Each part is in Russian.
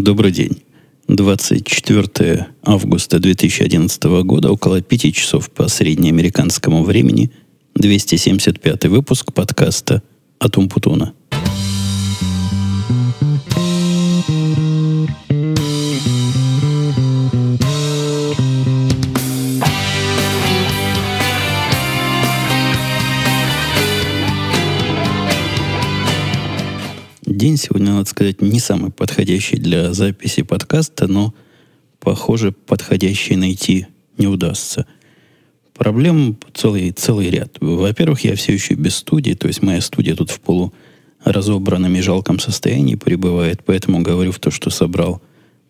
Добрый день. 24 августа 2011 года, около 5 часов по среднеамериканскому времени, 275 выпуск подкаста «Атум Путуна». Надо сказать, не самый подходящий для записи подкаста, но, похоже, подходящий найти не удастся. Проблем целый, целый ряд. Во-первых, я все еще без студии, то есть моя студия тут в полу разобранном и жалком состоянии пребывает, поэтому говорю в то, что собрал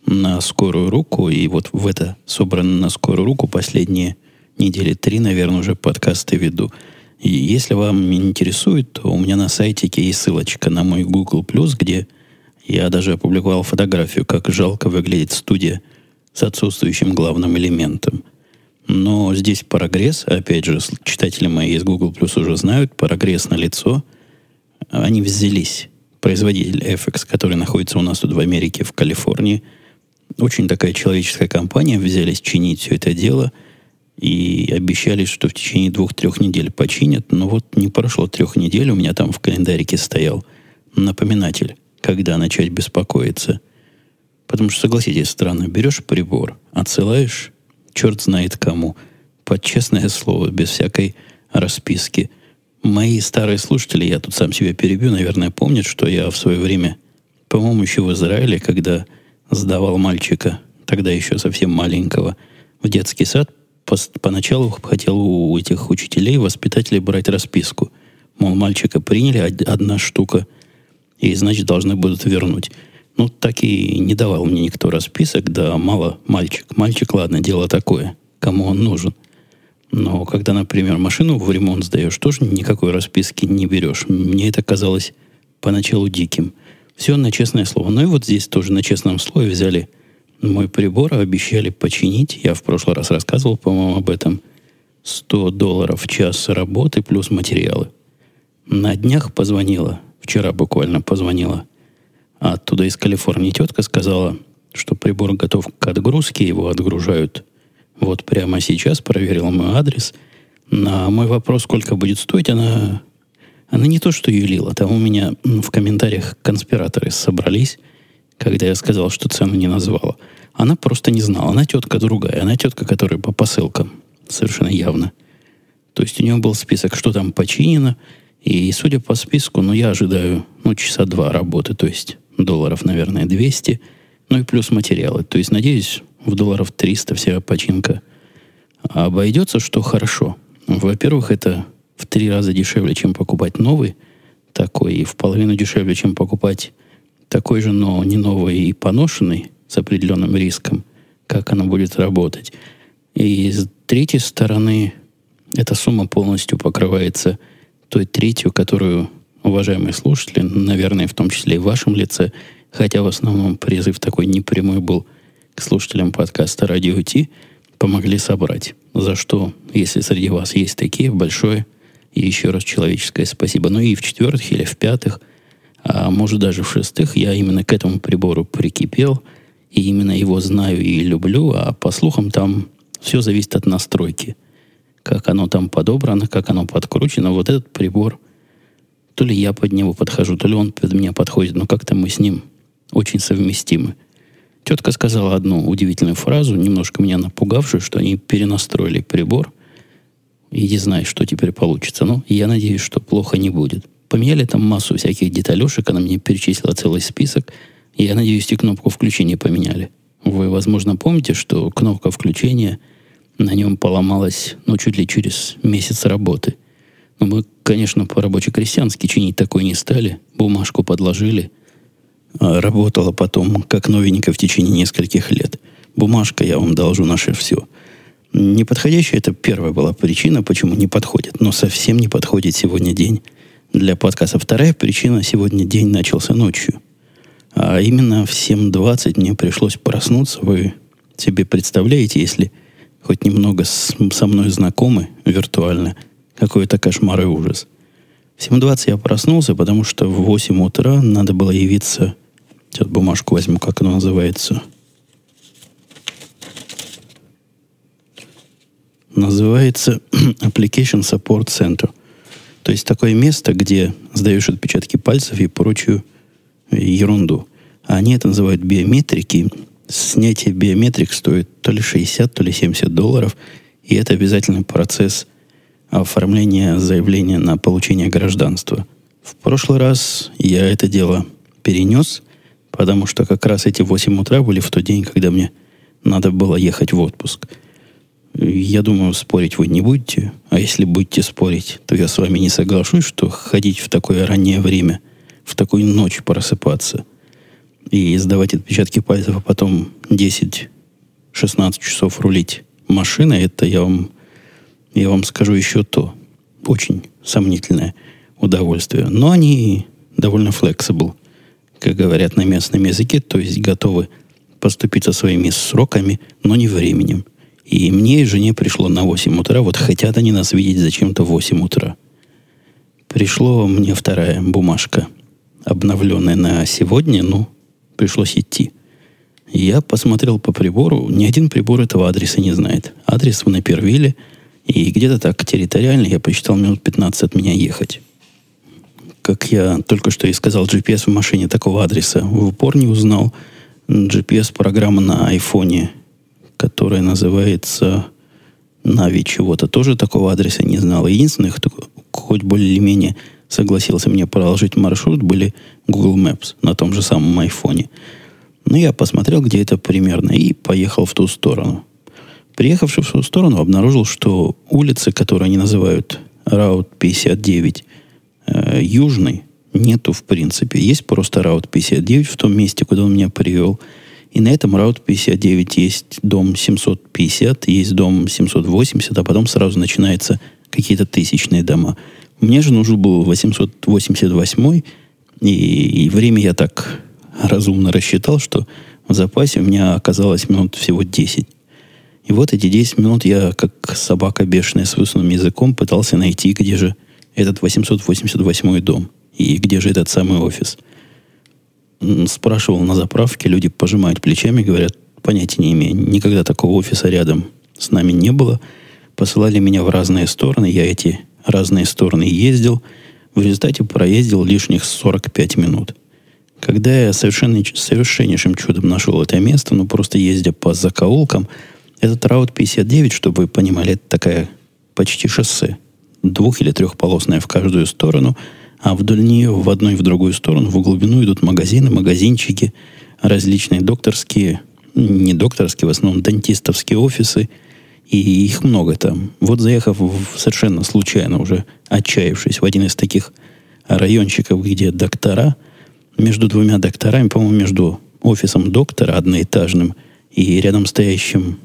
на скорую руку, и вот в это собранное на скорую руку последние недели три, наверное, уже подкасты веду – и если вам интересует, то у меня на сайте есть ссылочка на мой Google+, где я даже опубликовал фотографию, как жалко выглядит студия с отсутствующим главным элементом. Но здесь прогресс, опять же, читатели мои из Google Plus уже знают, прогресс на лицо. Они взялись. Производитель FX, который находится у нас тут в Америке, в Калифорнии, очень такая человеческая компания, взялись чинить все это дело – и обещали, что в течение двух-трех недель починят. Но вот не прошло трех недель, у меня там в календарике стоял напоминатель, когда начать беспокоиться. Потому что, согласитесь, странно, берешь прибор, отсылаешь, черт знает кому, под честное слово, без всякой расписки. Мои старые слушатели, я тут сам себя перебью, наверное, помнят, что я в свое время, по-моему, еще в Израиле, когда сдавал мальчика, тогда еще совсем маленького, в детский сад, поначалу хотел у этих учителей, воспитателей брать расписку. Мол, мальчика приняли, одна штука, и, значит, должны будут вернуть. Ну, так и не давал мне никто расписок, да мало мальчик. Мальчик, ладно, дело такое, кому он нужен. Но когда, например, машину в ремонт сдаешь, тоже никакой расписки не берешь. Мне это казалось поначалу диким. Все на честное слово. Ну и вот здесь тоже на честном слове взяли мой прибор обещали починить. Я в прошлый раз рассказывал, по-моему, об этом. 100 долларов в час работы плюс материалы. На днях позвонила, вчера буквально позвонила, оттуда из Калифорнии тетка сказала, что прибор готов к отгрузке, его отгружают вот прямо сейчас, проверила мой адрес. На мой вопрос, сколько будет стоить, она, она не то что юлила, там у меня в комментариях конспираторы собрались, когда я сказал, что цену не назвала. Она просто не знала. Она тетка другая. Она тетка, которая по посылкам. Совершенно явно. То есть у нее был список, что там починено. И судя по списку, ну, я ожидаю, ну, часа два работы. То есть долларов, наверное, 200. Ну, и плюс материалы. То есть, надеюсь, в долларов 300 вся починка обойдется, что хорошо. Во-первых, это в три раза дешевле, чем покупать новый такой, и в половину дешевле, чем покупать такой же, но не новый и поношенный, с определенным риском, как она будет работать. И с третьей стороны, эта сумма полностью покрывается той третью, которую уважаемые слушатели, наверное, в том числе и в вашем лице, хотя в основном призыв такой непрямой был к слушателям подкаста «Радио Ти», помогли собрать. За что, если среди вас есть такие, большое и еще раз человеческое спасибо. Ну и в четвертых или в пятых, а может даже в шестых, я именно к этому прибору прикипел – и именно его знаю и люблю, а по слухам там все зависит от настройки. Как оно там подобрано, как оно подкручено. Вот этот прибор, то ли я под него подхожу, то ли он под меня подходит, но как-то мы с ним очень совместимы. Тетка сказала одну удивительную фразу, немножко меня напугавшую, что они перенастроили прибор. И не знаю, что теперь получится. Но я надеюсь, что плохо не будет. Поменяли там массу всяких деталюшек, она мне перечислила целый список – я надеюсь, и кнопку включения поменяли. Вы, возможно, помните, что кнопка включения на нем поломалась, ну, чуть ли через месяц работы. Но мы, конечно, по-рабоче-крестьянски чинить такое не стали. Бумажку подложили. А работала потом, как новенькая в течение нескольких лет. Бумажка, я вам должу наше все. Неподходящая это первая была причина, почему не подходит. Но совсем не подходит сегодня день для подкаста. Вторая причина, сегодня день начался ночью. А именно в 7.20 мне пришлось проснуться. Вы себе представляете, если хоть немного с, со мной знакомы виртуально, какой это кошмар и ужас. В 7.20 я проснулся, потому что в 8 утра надо было явиться Сейчас бумажку возьму, как она называется. Называется Application Support Center. То есть такое место, где сдаешь отпечатки пальцев и прочую ерунду. А они это называют биометрики. Снятие биометрик стоит то ли 60, то ли 70 долларов. И это обязательный процесс оформления заявления на получение гражданства. В прошлый раз я это дело перенес, потому что как раз эти 8 утра были в тот день, когда мне надо было ехать в отпуск – я думаю, спорить вы не будете. А если будете спорить, то я с вами не соглашусь, что ходить в такое раннее время, в такую ночь просыпаться и сдавать отпечатки пальцев, а потом 10-16 часов рулить машиной, это я вам, я вам скажу еще то. Очень сомнительное удовольствие. Но они довольно flexible, как говорят на местном языке, то есть готовы поступить со своими сроками, но не временем. И мне и жене пришло на 8 утра. Вот хотят они нас видеть зачем-то в 8 утра. Пришло мне вторая бумажка, обновленная на сегодня, ну, пришлось идти. Я посмотрел по прибору, ни один прибор этого адреса не знает. Адрес в Напервилле, и где-то так территориально я посчитал минут 15 от меня ехать. Как я только что и сказал, GPS в машине такого адреса в упор не узнал. GPS-программа на айфоне которая называется Нави чего-то. Тоже такого адреса не знал. Единственный, кто хоть более-менее согласился мне проложить маршрут, были Google Maps на том же самом айфоне. Ну, я посмотрел, где это примерно, и поехал в ту сторону. Приехавши в ту сторону, обнаружил, что улицы, которые они называют Route 59 э, южной, нету в принципе. Есть просто Route 59 в том месте, куда он меня привел – и на этом Route 59 есть дом 750, есть дом 780, а потом сразу начинаются какие-то тысячные дома. Мне же нужен был 888, и, и время я так разумно рассчитал, что в запасе у меня оказалось минут всего 10. И вот эти 10 минут я, как собака бешеная с высунутым языком, пытался найти, где же этот 888 дом и где же этот самый офис – спрашивал на заправке, люди пожимают плечами, говорят, понятия не имею, никогда такого офиса рядом с нами не было. Посылали меня в разные стороны, я эти разные стороны ездил. В результате проездил лишних 45 минут. Когда я совершенно, совершеннейшим чудом нашел это место, ну просто ездя по закоулкам, этот Раут 59, чтобы вы понимали, это такая почти шоссе. Двух- или трехполосная в каждую сторону – а вдоль нее в одну и в другую сторону, в глубину идут магазины, магазинчики, различные докторские, не докторские, в основном дантистовские офисы, и их много там. Вот заехав в, совершенно случайно уже, отчаявшись в один из таких райончиков, где доктора, между двумя докторами, по-моему, между офисом доктора одноэтажным и рядом стоящим,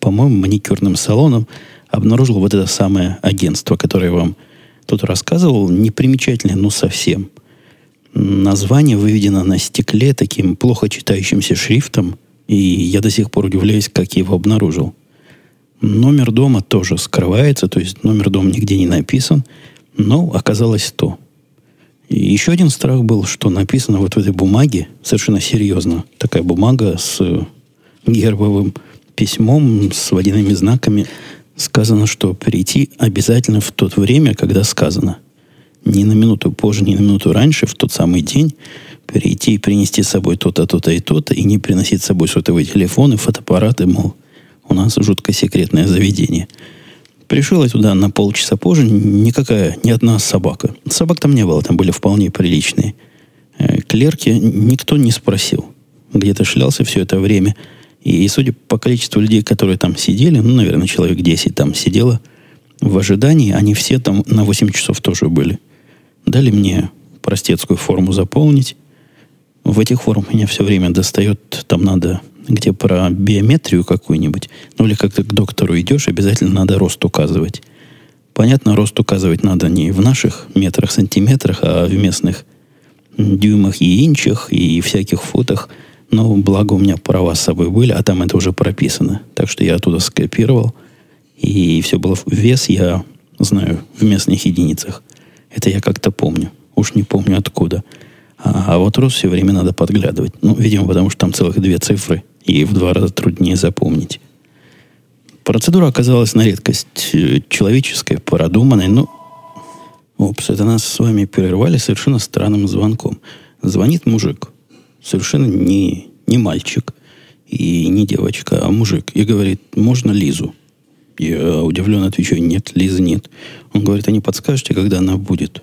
по-моему, маникюрным салоном, обнаружил вот это самое агентство, которое вам кто-то рассказывал, непримечательное, но совсем. Название выведено на стекле таким плохо читающимся шрифтом, и я до сих пор удивляюсь, как я его обнаружил. Номер дома тоже скрывается, то есть номер дома нигде не написан, но оказалось то. И еще один страх был, что написано вот в этой бумаге, совершенно серьезно, такая бумага с гербовым письмом, с водяными знаками – сказано, что прийти обязательно в то время, когда сказано. Не на минуту позже, не на минуту раньше, в тот самый день прийти и принести с собой то-то, то-то и то-то, и не приносить с собой сотовые телефоны, фотоаппараты, мол, у нас жутко секретное заведение. Пришел я туда на полчаса позже, никакая, ни одна собака. Собак там не было, там были вполне приличные. Э, клерки никто не спросил. Где-то шлялся все это время – и, судя по количеству людей, которые там сидели, ну, наверное, человек 10 там сидело, в ожидании они все там на 8 часов тоже были. Дали мне простецкую форму заполнить. В этих формах меня все время достает, там надо где про биометрию какую-нибудь, ну или как-то к доктору идешь, обязательно надо рост указывать. Понятно, рост указывать надо не в наших метрах, сантиметрах, а в местных дюймах и инчах и всяких фотах – но благо у меня права с собой были, а там это уже прописано. Так что я оттуда скопировал. И все было... Вес я знаю в местных единицах. Это я как-то помню. Уж не помню откуда. А, а вот рост все время надо подглядывать. Ну, видимо, потому что там целых две цифры, и в два раза труднее запомнить. Процедура оказалась на редкость э, человеческой, продуманной, но... Опс, это нас с вами прервали совершенно странным звонком. Звонит мужик, совершенно не, не мальчик и не девочка, а мужик, и говорит, можно Лизу? Я удивленно отвечаю, нет, Лизы нет. Он говорит, а не подскажете, когда она будет?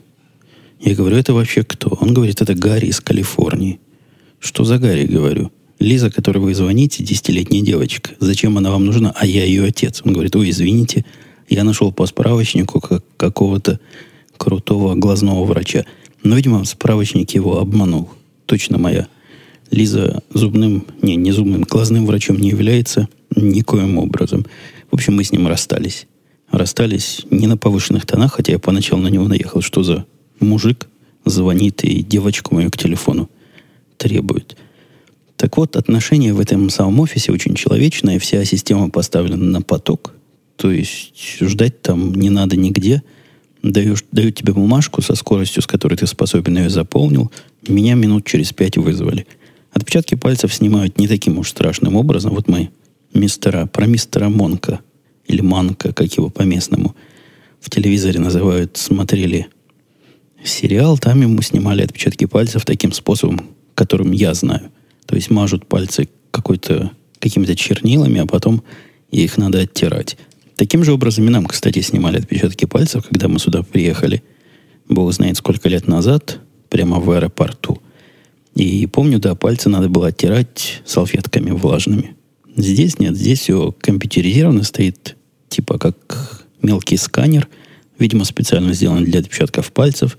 Я говорю, это вообще кто? Он говорит, это Гарри из Калифорнии. Что за Гарри, говорю? Лиза, которой вы звоните, десятилетняя девочка. Зачем она вам нужна? А я ее отец. Он говорит, ой, извините, я нашел по справочнику как какого-то крутого глазного врача. Но, видимо, справочник его обманул. Точно моя. Лиза зубным, не, не зубным, глазным врачом не является никоим образом. В общем, мы с ним расстались. Расстались не на повышенных тонах, хотя я поначалу на него наехал. Что за мужик звонит и девочку мою к телефону требует. Так вот, отношения в этом самом офисе очень человечные, вся система поставлена на поток, то есть ждать там не надо нигде. Даешь, дают тебе бумажку со скоростью, с которой ты способен ее заполнил. Меня минут через пять вызвали. Отпечатки пальцев снимают не таким уж страшным образом. Вот мы мистера, про мистера Монка, или Манка, как его по-местному, в телевизоре называют, смотрели сериал, там ему снимали отпечатки пальцев таким способом, которым я знаю. То есть мажут пальцы какой-то, какими-то чернилами, а потом их надо оттирать. Таким же образом и нам, кстати, снимали отпечатки пальцев, когда мы сюда приехали. Бог знает, сколько лет назад, прямо в аэропорту. И помню, да, пальцы надо было оттирать салфетками влажными. Здесь нет, здесь все компьютеризировано, стоит типа как мелкий сканер – видимо, специально сделан для отпечатков пальцев,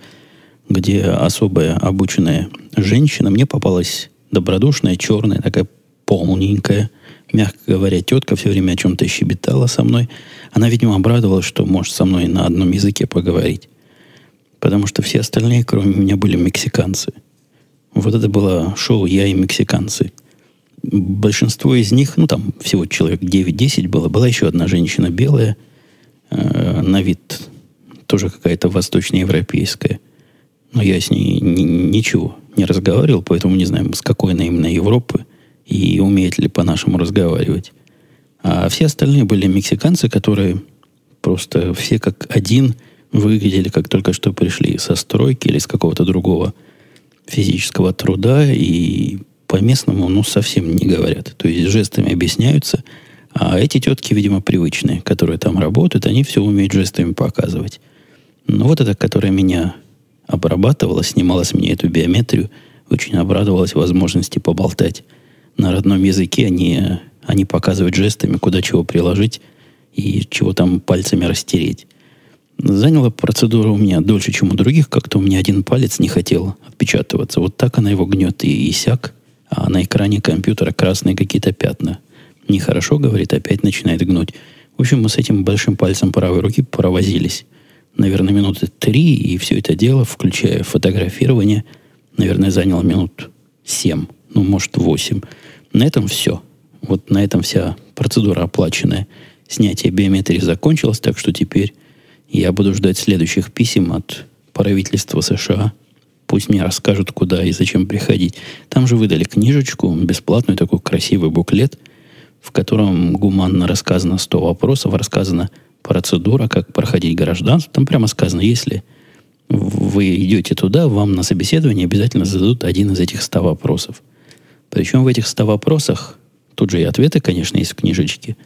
где особая обученная женщина, мне попалась добродушная, черная, такая полненькая, мягко говоря, тетка все время о чем-то щебетала со мной. Она, видимо, обрадовалась, что может со мной на одном языке поговорить. Потому что все остальные, кроме меня, были мексиканцы. Вот это было шоу «Я и мексиканцы». Большинство из них, ну там всего человек 9-10 было, была еще одна женщина белая, э, на вид тоже какая-то восточноевропейская. Но я с ней ни, ничего не разговаривал, поэтому не знаю, с какой она именно Европы и умеет ли по-нашему разговаривать. А все остальные были мексиканцы, которые просто все как один выглядели, как только что пришли со стройки или с какого-то другого физического труда, и по-местному, ну, совсем не говорят. То есть жестами объясняются, а эти тетки, видимо, привычные, которые там работают, они все умеют жестами показывать. Но вот эта, которая меня обрабатывала, снимала с меня эту биометрию, очень обрадовалась возможности поболтать на родном языке, а не, а не показывать жестами, куда чего приложить и чего там пальцами растереть. Заняла процедура у меня дольше, чем у других. Как-то у меня один палец не хотел отпечатываться. Вот так она его гнет и, и сяк, а на экране компьютера красные какие-то пятна. Нехорошо, говорит, опять начинает гнуть. В общем, мы с этим большим пальцем правой руки провозились наверное, минуты три, и все это дело, включая фотографирование, наверное, заняло минут семь, ну, может, восемь. На этом все. Вот на этом вся процедура оплаченная. Снятие биометрии закончилось, так что теперь я буду ждать следующих писем от правительства США. Пусть мне расскажут, куда и зачем приходить. Там же выдали книжечку, бесплатную такой красивый буклет, в котором гуманно рассказано 100 вопросов, рассказано процедура, как проходить гражданство. Там прямо сказано, если вы идете туда, вам на собеседование обязательно зададут один из этих 100 вопросов. Причем в этих 100 вопросах тут же и ответы, конечно, есть в книжечке,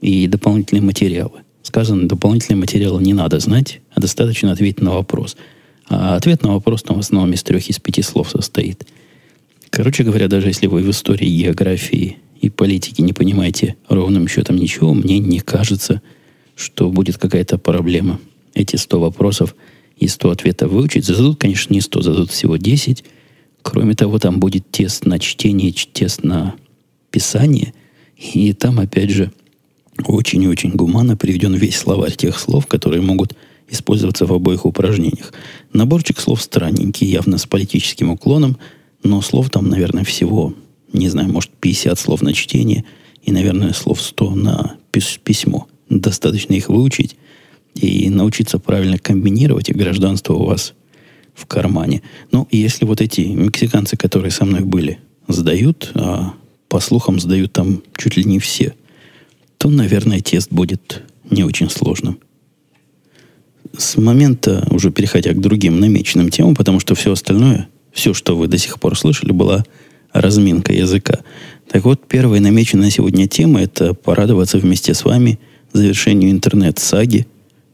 и дополнительные материалы. Сказано, дополнительные материалы не надо знать, а достаточно ответить на вопрос. А ответ на вопрос там в основном из трех, из пяти слов состоит. Короче говоря, даже если вы в истории, географии и политики не понимаете ровным счетом ничего, мне не кажется, что будет какая-то проблема. Эти 100 вопросов и 100 ответов выучить. Зададут, конечно, не 100, зададут всего 10. Кроме того, там будет тест на чтение, тест на писание. И там, опять же, очень и очень гуманно приведен весь словарь тех слов, которые могут использоваться в обоих упражнениях. Наборчик слов странненький, явно с политическим уклоном, но слов там, наверное, всего, не знаю, может, 50 слов на чтение и, наверное, слов 100 на письмо достаточно их выучить и научиться правильно комбинировать, и гражданство у вас в кармане. Ну, если вот эти мексиканцы, которые со мной были, сдают, а по слухам сдают там чуть ли не все, то, наверное, тест будет не очень сложным. С момента, уже переходя к другим намеченным темам, потому что все остальное, все, что вы до сих пор слышали, была разминка языка. Так вот, первая намеченная сегодня тема – это порадоваться вместе с вами завершению интернет-саги,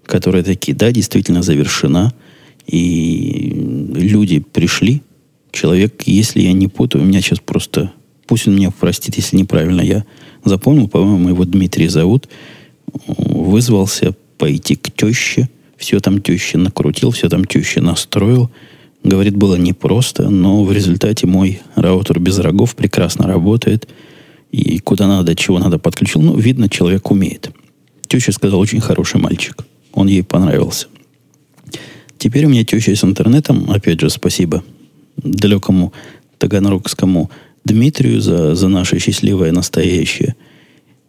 которая таки, да, действительно завершена, и люди пришли. Человек, если я не путаю, у меня сейчас просто, пусть он меня простит, если неправильно я запомнил, по-моему, его Дмитрий зовут, вызвался пойти к теще, все там теще накрутил, все там теще настроил – Говорит, было непросто, но в результате мой раутер без рогов прекрасно работает. И куда надо, чего надо подключил. Ну, видно, человек умеет. Теща сказал, очень хороший мальчик. Он ей понравился. Теперь у меня теща с интернетом. Опять же, спасибо далекому таганрогскому Дмитрию за, за наше счастливое настоящее.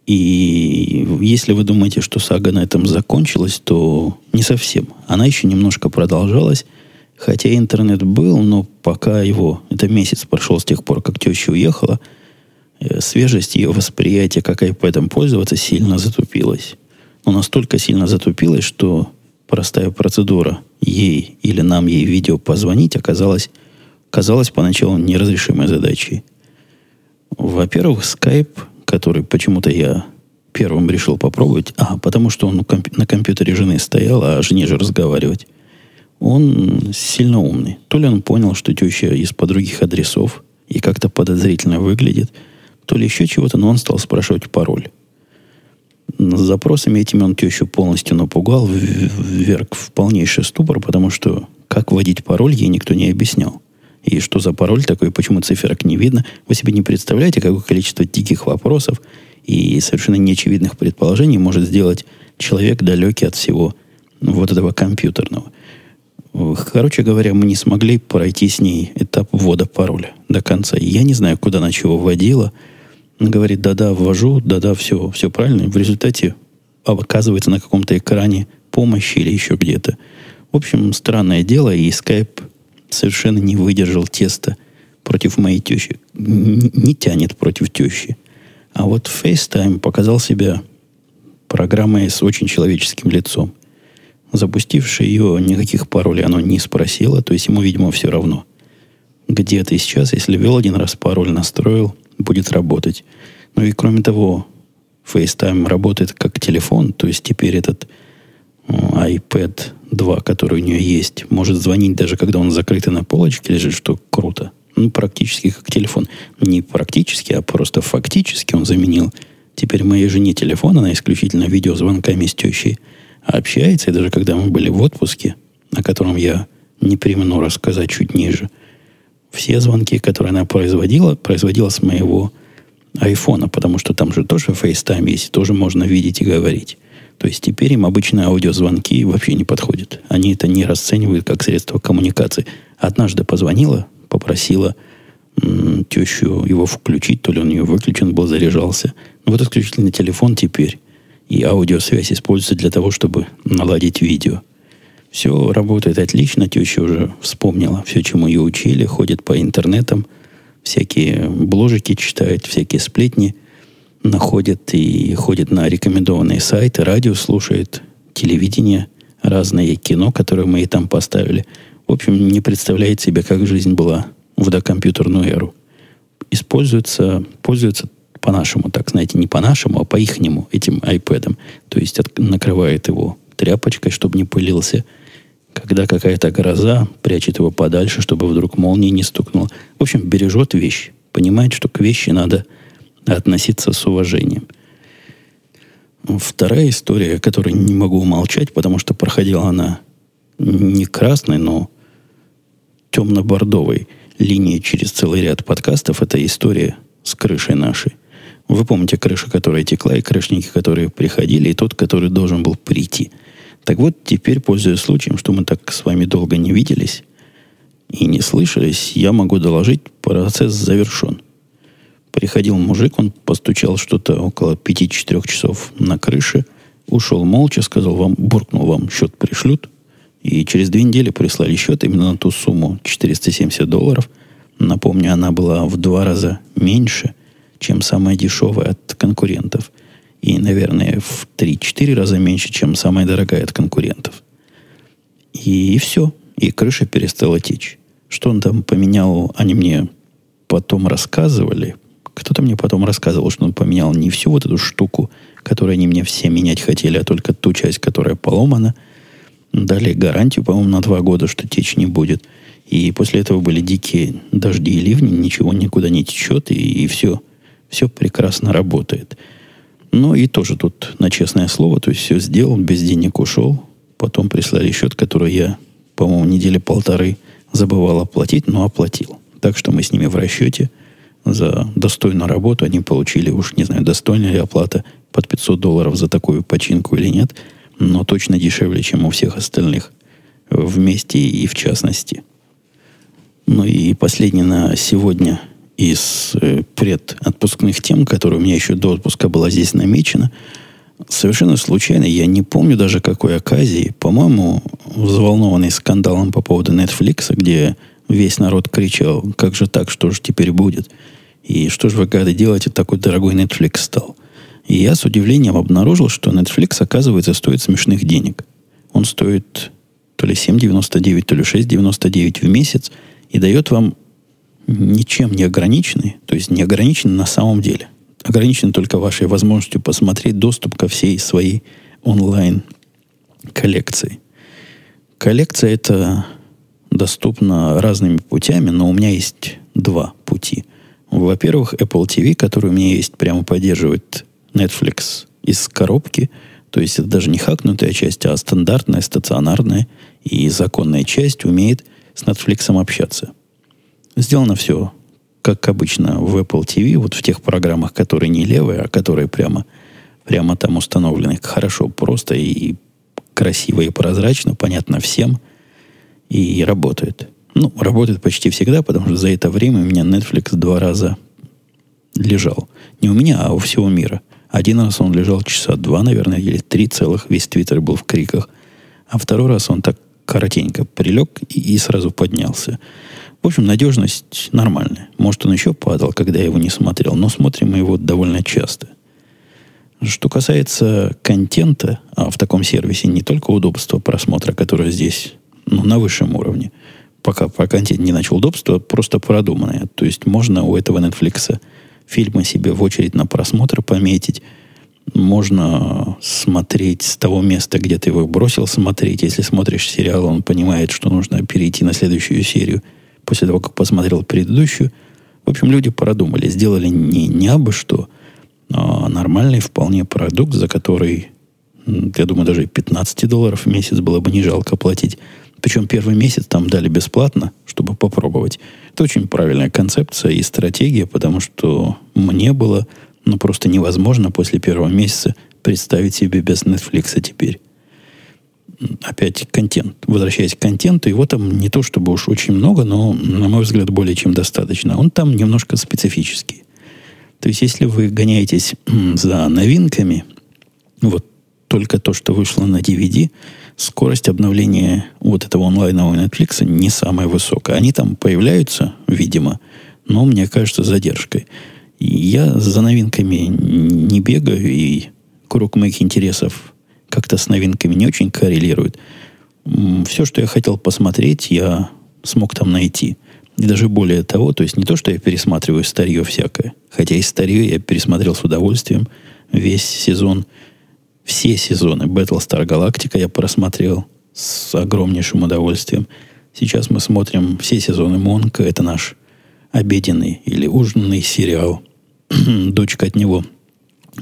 И если вы думаете, что сага на этом закончилась, то не совсем. Она еще немножко продолжалась. Хотя интернет был, но пока его, это месяц прошел с тех пор, как теща уехала, э, свежесть ее восприятия, как iPad пользоваться, сильно затупилась. Но настолько сильно затупилась, что простая процедура ей или нам ей видео позвонить оказалась, казалась поначалу неразрешимой задачей. Во-первых, Skype, который почему-то я первым решил попробовать, а, потому что он на компьютере жены стоял, а жене же разговаривать – он сильно умный. То ли он понял, что теща из-под других адресов и как-то подозрительно выглядит, то ли еще чего-то, но он стал спрашивать пароль. С запросами этими он тещу полностью напугал, вверг в полнейший ступор, потому что как вводить пароль ей никто не объяснял. И что за пароль такой, почему циферок не видно. Вы себе не представляете, какое количество диких вопросов и совершенно неочевидных предположений может сделать человек, далекий от всего вот этого компьютерного. Короче говоря, мы не смогли пройти с ней этап ввода пароля до конца. Я не знаю, куда она чего вводила. Говорит, да-да, ввожу, да-да, все, все правильно. В результате оказывается на каком-то экране помощи или еще где-то. В общем, странное дело, и Skype совершенно не выдержал теста против моей тещи. Не тянет против тещи. А вот FaceTime показал себя программой с очень человеческим лицом. Запустивший ее, никаких паролей оно не спросило, то есть ему, видимо, все равно. Где ты сейчас, если ввел один раз пароль, настроил, будет работать. Ну и кроме того, FaceTime работает как телефон, то есть теперь этот iPad 2, который у нее есть, может звонить даже когда он закрытый на полочке лежит, что круто. Ну, практически как телефон. Не практически, а просто фактически он заменил теперь моей жене телефон, она исключительно видеозвонками с тещей общается, и даже когда мы были в отпуске, о котором я не примену рассказать чуть ниже, все звонки, которые она производила, производила с моего айфона, потому что там же тоже FaceTime есть, тоже можно видеть и говорить. То есть теперь им обычные аудиозвонки вообще не подходят. Они это не расценивают как средство коммуникации. Однажды позвонила, попросила м, тещу его включить, то ли он ее выключен был, заряжался. Ну, вот исключительно телефон теперь и аудиосвязь используется для того, чтобы наладить видео. Все работает отлично, теща уже вспомнила все, чему ее учили, ходит по интернетам, всякие бложики читает, всякие сплетни находит и ходит на рекомендованные сайты, радио слушает, телевидение, разное кино, которое мы и там поставили. В общем, не представляет себе, как жизнь была в докомпьютерную эру. Используется, пользуется по-нашему, так знаете, не по-нашему, а по-ихнему этим iPad. То есть от, накрывает его тряпочкой, чтобы не пылился. Когда какая-то гроза, прячет его подальше, чтобы вдруг молния не стукнула. В общем, бережет вещь. Понимает, что к вещи надо относиться с уважением. Вторая история, которую не могу умолчать, потому что проходила она не красной, но темно-бордовой линии через целый ряд подкастов, это история с крышей нашей. Вы помните крыша, которая текла, и крышники, которые приходили, и тот, который должен был прийти. Так вот, теперь, пользуясь случаем, что мы так с вами долго не виделись и не слышались, я могу доложить, процесс завершен. Приходил мужик, он постучал что-то около 5-4 часов на крыше, ушел молча, сказал вам, буркнул вам, счет пришлют. И через две недели прислали счет именно на ту сумму 470 долларов. Напомню, она была в два раза меньше, чем самая дешевая от конкурентов. И, наверное, в 3-4 раза меньше, чем самая дорогая от конкурентов. И, и все. И крыша перестала течь. Что он там поменял, они мне потом рассказывали. Кто-то мне потом рассказывал, что он поменял не всю вот эту штуку, которую они мне все менять хотели, а только ту часть, которая поломана – Дали гарантию, по-моему, на два года, что течь не будет. И после этого были дикие дожди и ливни, ничего никуда не течет, и, и все, все прекрасно работает. Ну и тоже тут на честное слово, то есть все сделал, без денег ушел. Потом прислали счет, который я, по-моему, недели полторы забывал оплатить, но оплатил. Так что мы с ними в расчете за достойную работу. Они получили, уж не знаю, достойная ли оплата под 500 долларов за такую починку или нет – но точно дешевле, чем у всех остальных вместе и в частности. Ну и последний на сегодня из э, предотпускных тем, которые у меня еще до отпуска была здесь намечена, совершенно случайно, я не помню даже какой оказии, по-моему, взволнованный скандалом по поводу Netflix, где весь народ кричал, как же так, что же теперь будет? И что же вы, гады, делаете, такой дорогой Netflix стал? И я с удивлением обнаружил, что Netflix, оказывается, стоит смешных денег. Он стоит то ли 7,99, то ли 6,99 в месяц и дает вам ничем не ограниченный, то есть не ограниченный на самом деле. Ограничен только вашей возможностью посмотреть доступ ко всей своей онлайн коллекции. Коллекция это доступна разными путями, но у меня есть два пути. Во-первых, Apple TV, который у меня есть, прямо поддерживает Netflix из коробки. То есть это даже не хакнутая часть, а стандартная, стационарная и законная часть умеет с Netflix общаться. Сделано все, как обычно, в Apple TV, вот в тех программах, которые не левые, а которые прямо, прямо там установлены. Хорошо, просто и красиво, и прозрачно, понятно всем, и работает. Ну, работает почти всегда, потому что за это время у меня Netflix два раза лежал. Не у меня, а у всего мира. Один раз он лежал часа два, наверное, или три целых, весь твиттер был в криках. А второй раз он так коротенько прилег и, и сразу поднялся. В общем, надежность нормальная. Может, он еще падал, когда я его не смотрел, но смотрим мы его довольно часто. Что касается контента, а в таком сервисе не только удобство просмотра, которое здесь ну, на высшем уровне, пока про контент не начал удобство, просто продуманное. То есть можно у этого Netflix фильмы себе в очередь на просмотр пометить. Можно смотреть с того места, где ты его бросил смотреть. Если смотришь сериал, он понимает, что нужно перейти на следующую серию после того, как посмотрел предыдущую. В общем, люди продумали, сделали не, не абы что, а нормальный вполне продукт, за который, я думаю, даже 15 долларов в месяц было бы не жалко платить. Причем первый месяц там дали бесплатно, чтобы попробовать. Это очень правильная концепция и стратегия, потому что мне было ну, просто невозможно после первого месяца представить себе без Netflix теперь. Опять контент. Возвращаясь к контенту, его там не то чтобы уж очень много, но, на мой взгляд, более чем достаточно. Он там немножко специфический. То есть, если вы гоняетесь за новинками, вот только то, что вышло на DVD, скорость обновления вот этого онлайнового Netflix не самая высокая. Они там появляются, видимо, но мне кажется, задержкой. Я за новинками не бегаю, и круг моих интересов как-то с новинками не очень коррелирует. Все, что я хотел посмотреть, я смог там найти. И даже более того, то есть не то, что я пересматриваю старье всякое, хотя и старье я пересмотрел с удовольствием весь сезон – все сезоны Battlestar Galactica я просмотрел с огромнейшим удовольствием. Сейчас мы смотрим все сезоны Монка. Это наш обеденный или ужинный сериал. Дочка от него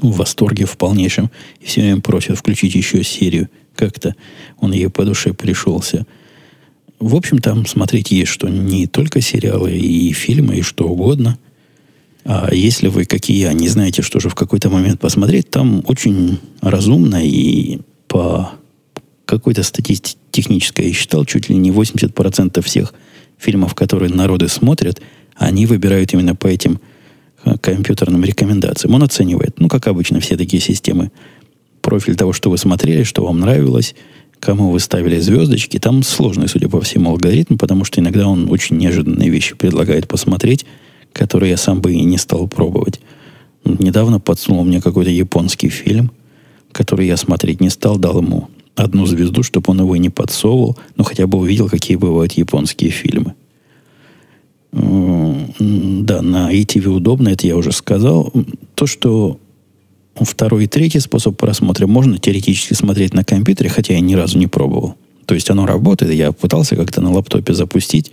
в восторге в полнейшем. И все время просит включить еще серию. Как-то он ей по душе пришелся. В общем, там смотреть есть что. Не только сериалы и фильмы, и что угодно – а если вы, как и я, не знаете, что же в какой-то момент посмотреть, там очень разумно и по какой-то статистике технической я считал, чуть ли не 80% всех фильмов, которые народы смотрят, они выбирают именно по этим компьютерным рекомендациям. Он оценивает, ну, как обычно, все такие системы, профиль того, что вы смотрели, что вам нравилось, кому вы ставили звездочки. Там сложный, судя по всему, алгоритм, потому что иногда он очень неожиданные вещи предлагает посмотреть, которые я сам бы и не стал пробовать. Недавно подсунул мне какой-то японский фильм, который я смотреть не стал, дал ему одну звезду, чтобы он его не подсовывал, но хотя бы увидел, какие бывают японские фильмы. Да, на ETV удобно, это я уже сказал. То, что второй и третий способ просмотра можно теоретически смотреть на компьютере, хотя я ни разу не пробовал. То есть оно работает, я пытался как-то на лаптопе запустить,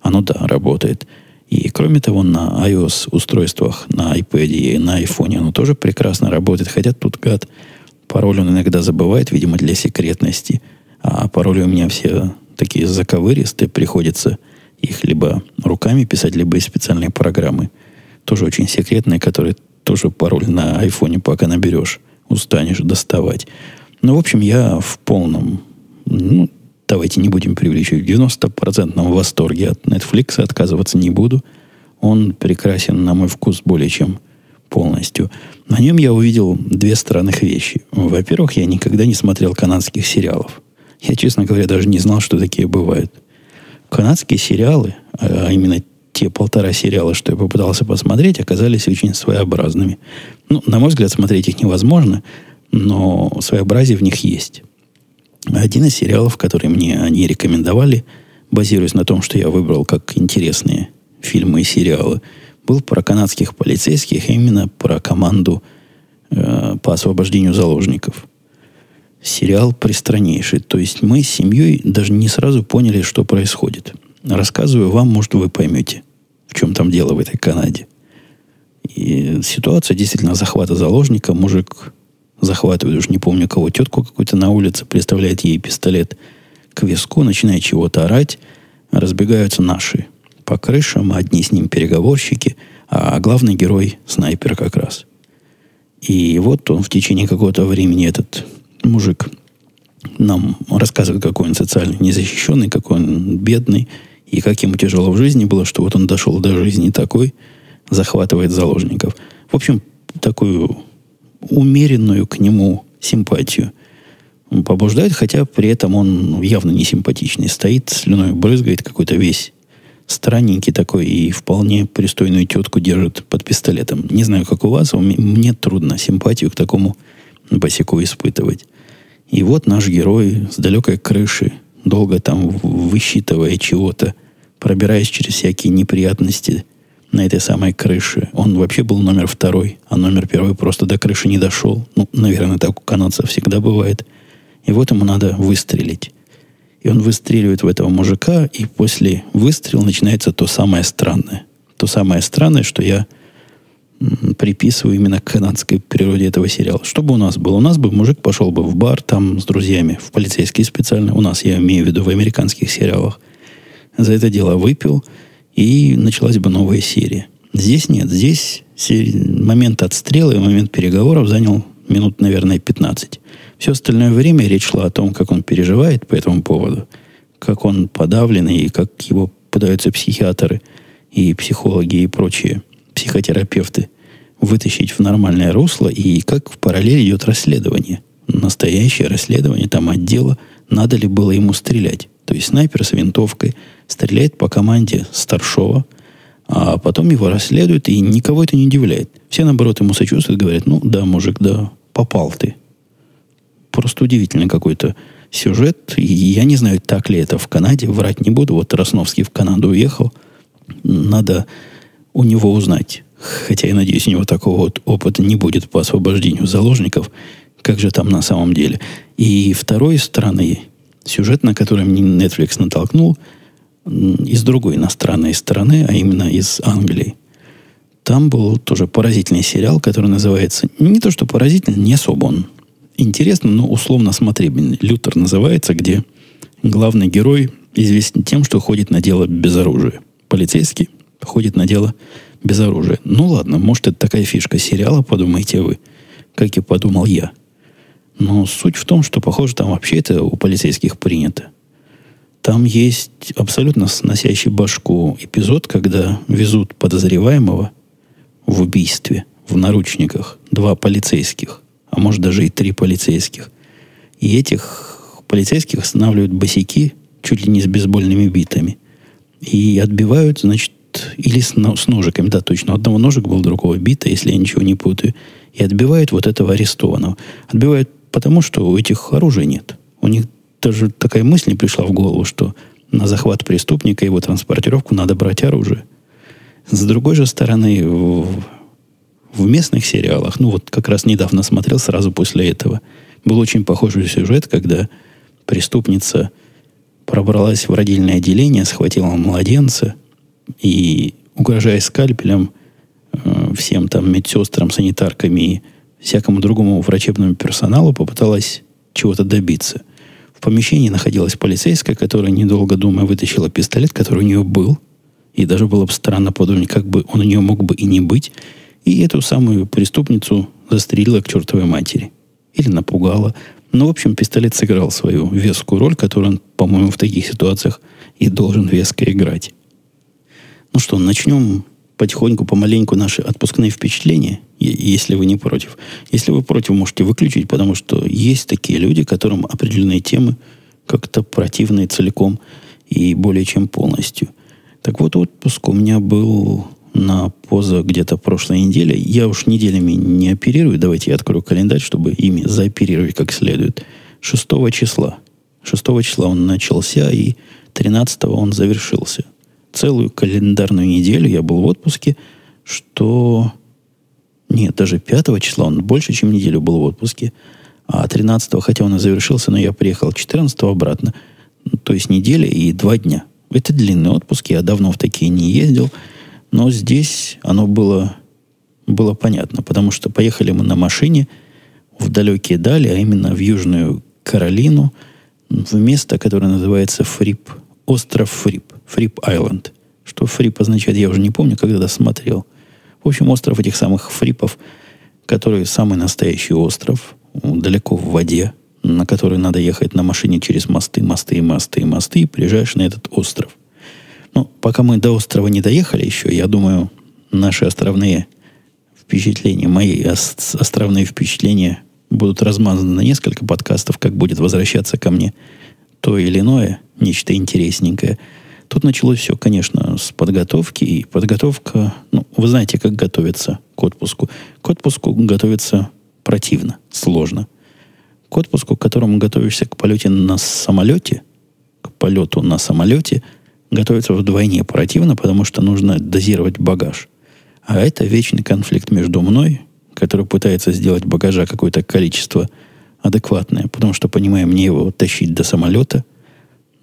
оно, да, работает. И кроме того, на iOS устройствах, на iPad и на iPhone оно тоже прекрасно работает, хотя тут гад пароль он иногда забывает, видимо, для секретности. А пароли у меня все такие заковыристые, приходится их либо руками писать, либо из специальной программы. Тоже очень секретные, которые тоже пароль на айфоне пока наберешь, устанешь доставать. Ну, в общем, я в полном, ну, давайте не будем преувеличивать, в 90% восторге от Netflix отказываться не буду. Он прекрасен, на мой вкус, более чем полностью. На нем я увидел две странных вещи. Во-первых, я никогда не смотрел канадских сериалов. Я, честно говоря, даже не знал, что такие бывают. Канадские сериалы, а именно те полтора сериала, что я попытался посмотреть, оказались очень своеобразными. Ну, на мой взгляд, смотреть их невозможно, но своеобразие в них есть. Один из сериалов, который мне они рекомендовали, базируясь на том, что я выбрал как интересные фильмы и сериалы, был про канадских полицейских, а именно про команду э, по освобождению заложников. Сериал пристраннейший. То есть мы с семьей даже не сразу поняли, что происходит. Рассказываю вам, может, вы поймете в чем там дело в этой Канаде. И ситуация действительно захвата заложника. Мужик захватывает, уж не помню кого, тетку какую-то на улице, представляет ей пистолет к виску, начинает чего-то орать. Разбегаются наши по крышам, одни с ним переговорщики, а главный герой снайпер как раз. И вот он в течение какого-то времени, этот мужик, нам рассказывает, какой он социально незащищенный, какой он бедный, и как ему тяжело в жизни было, что вот он дошел до жизни такой, захватывает заложников. В общем, такую умеренную к нему симпатию побуждает, хотя при этом он явно не симпатичный. Стоит, слюной брызгает, какой-то весь странненький такой и вполне пристойную тетку держит под пистолетом. Не знаю, как у вас, а мне трудно симпатию к такому босику испытывать. И вот наш герой с далекой крыши долго там высчитывая чего-то, пробираясь через всякие неприятности на этой самой крыше. Он вообще был номер второй, а номер первый просто до крыши не дошел. Ну, наверное, так у канадцев всегда бывает. И вот ему надо выстрелить. И он выстреливает в этого мужика, и после выстрела начинается то самое странное. То самое странное, что я приписываю именно к канадской природе этого сериала. Что бы у нас было? У нас бы мужик пошел бы в бар там с друзьями, в полицейский специально. У нас, я имею в виду, в американских сериалах. За это дело выпил, и началась бы новая серия. Здесь нет. Здесь момент отстрела и момент переговоров занял минут, наверное, 15. Все остальное время речь шла о том, как он переживает по этому поводу, как он подавлен, и как его пытаются психиатры и психологи и прочие психотерапевты вытащить в нормальное русло, и как в параллель идет расследование. Настоящее расследование там отдела, надо ли было ему стрелять. То есть снайпер с винтовкой стреляет по команде старшего, а потом его расследуют, и никого это не удивляет. Все, наоборот, ему сочувствуют, говорят, ну да, мужик, да, попал ты. Просто удивительный какой-то сюжет. И я не знаю, так ли это в Канаде, врать не буду. Вот Росновский в Канаду уехал. Надо у него узнать. Хотя я надеюсь, у него такого вот опыта не будет по освобождению заложников. Как же там на самом деле. И второй стороны, сюжет, на который мне Netflix натолкнул, из другой иностранной страны, а именно из Англии. Там был тоже поразительный сериал, который называется... Не то, что поразительный, не особо он интересный, но условно смотрибельный. «Лютер» называется, где главный герой известен тем, что ходит на дело без оружия. Полицейский ходит на дело без оружия. Ну ладно, может, это такая фишка сериала, подумайте вы, как и подумал я. Но суть в том, что, похоже, там вообще это у полицейских принято. Там есть абсолютно сносящий башку эпизод, когда везут подозреваемого в убийстве в наручниках два полицейских, а может даже и три полицейских. И этих полицейских останавливают босики чуть ли не с бейсбольными битами. И отбивают, значит, или с, с ножиками, да, точно. Одного ножик был, другого бита, если я ничего не путаю. И отбивают вот этого арестованного. Отбивают потому, что у этих оружия нет. У них даже такая мысль не пришла в голову, что на захват преступника и его транспортировку надо брать оружие. С другой же стороны, в, в местных сериалах, ну вот как раз недавно смотрел сразу после этого, был очень похожий сюжет, когда преступница пробралась в родильное отделение, схватила младенца и, угрожая скальпелем э, всем там медсестрам, санитаркам и всякому другому врачебному персоналу, попыталась чего-то добиться. В помещении находилась полицейская, которая, недолго думая, вытащила пистолет, который у нее был. И даже было бы странно подумать, как бы он у нее мог бы и не быть. И эту самую преступницу застрелила к чертовой матери. Или напугала. Ну, в общем, пистолет сыграл свою вескую роль, которую он, по-моему, в таких ситуациях и должен веско играть. Ну что, начнем потихоньку, помаленьку наши отпускные впечатления, если вы не против. Если вы против, можете выключить, потому что есть такие люди, которым определенные темы как-то противны целиком и более чем полностью. Так вот, отпуск у меня был на поза где-то прошлой неделе. Я уж неделями не оперирую. Давайте я открою календарь, чтобы ими заоперировать как следует. 6 числа. 6 числа он начался, и 13 он завершился целую календарную неделю я был в отпуске, что... Нет, даже 5 числа он больше, чем неделю был в отпуске. А 13 хотя он и завершился, но я приехал 14 обратно. То есть неделя и два дня. Это длинный отпуск, я давно в такие не ездил. Но здесь оно было, было понятно, потому что поехали мы на машине в далекие дали, а именно в Южную Каролину, в место, которое называется Фрип, остров Фрип. Fripp Island. Что Фрип означает, я уже не помню, когда досмотрел. В общем, остров этих самых Фрипов, который самый настоящий остров, далеко в воде, на который надо ехать на машине через мосты, мосты, мосты, мосты, и приезжаешь на этот остров. Ну, пока мы до острова не доехали еще, я думаю, наши островные впечатления, мои островные впечатления будут размазаны на несколько подкастов, как будет возвращаться ко мне то или иное, нечто интересненькое – Тут началось все, конечно, с подготовки. И подготовка, ну, вы знаете, как готовиться к отпуску. К отпуску готовиться противно, сложно. К отпуску, к которому готовишься к полете на самолете, к полету на самолете, готовиться вдвойне противно, потому что нужно дозировать багаж. А это вечный конфликт между мной, который пытается сделать багажа какое-то количество адекватное, потому что, понимаю, мне его тащить до самолета –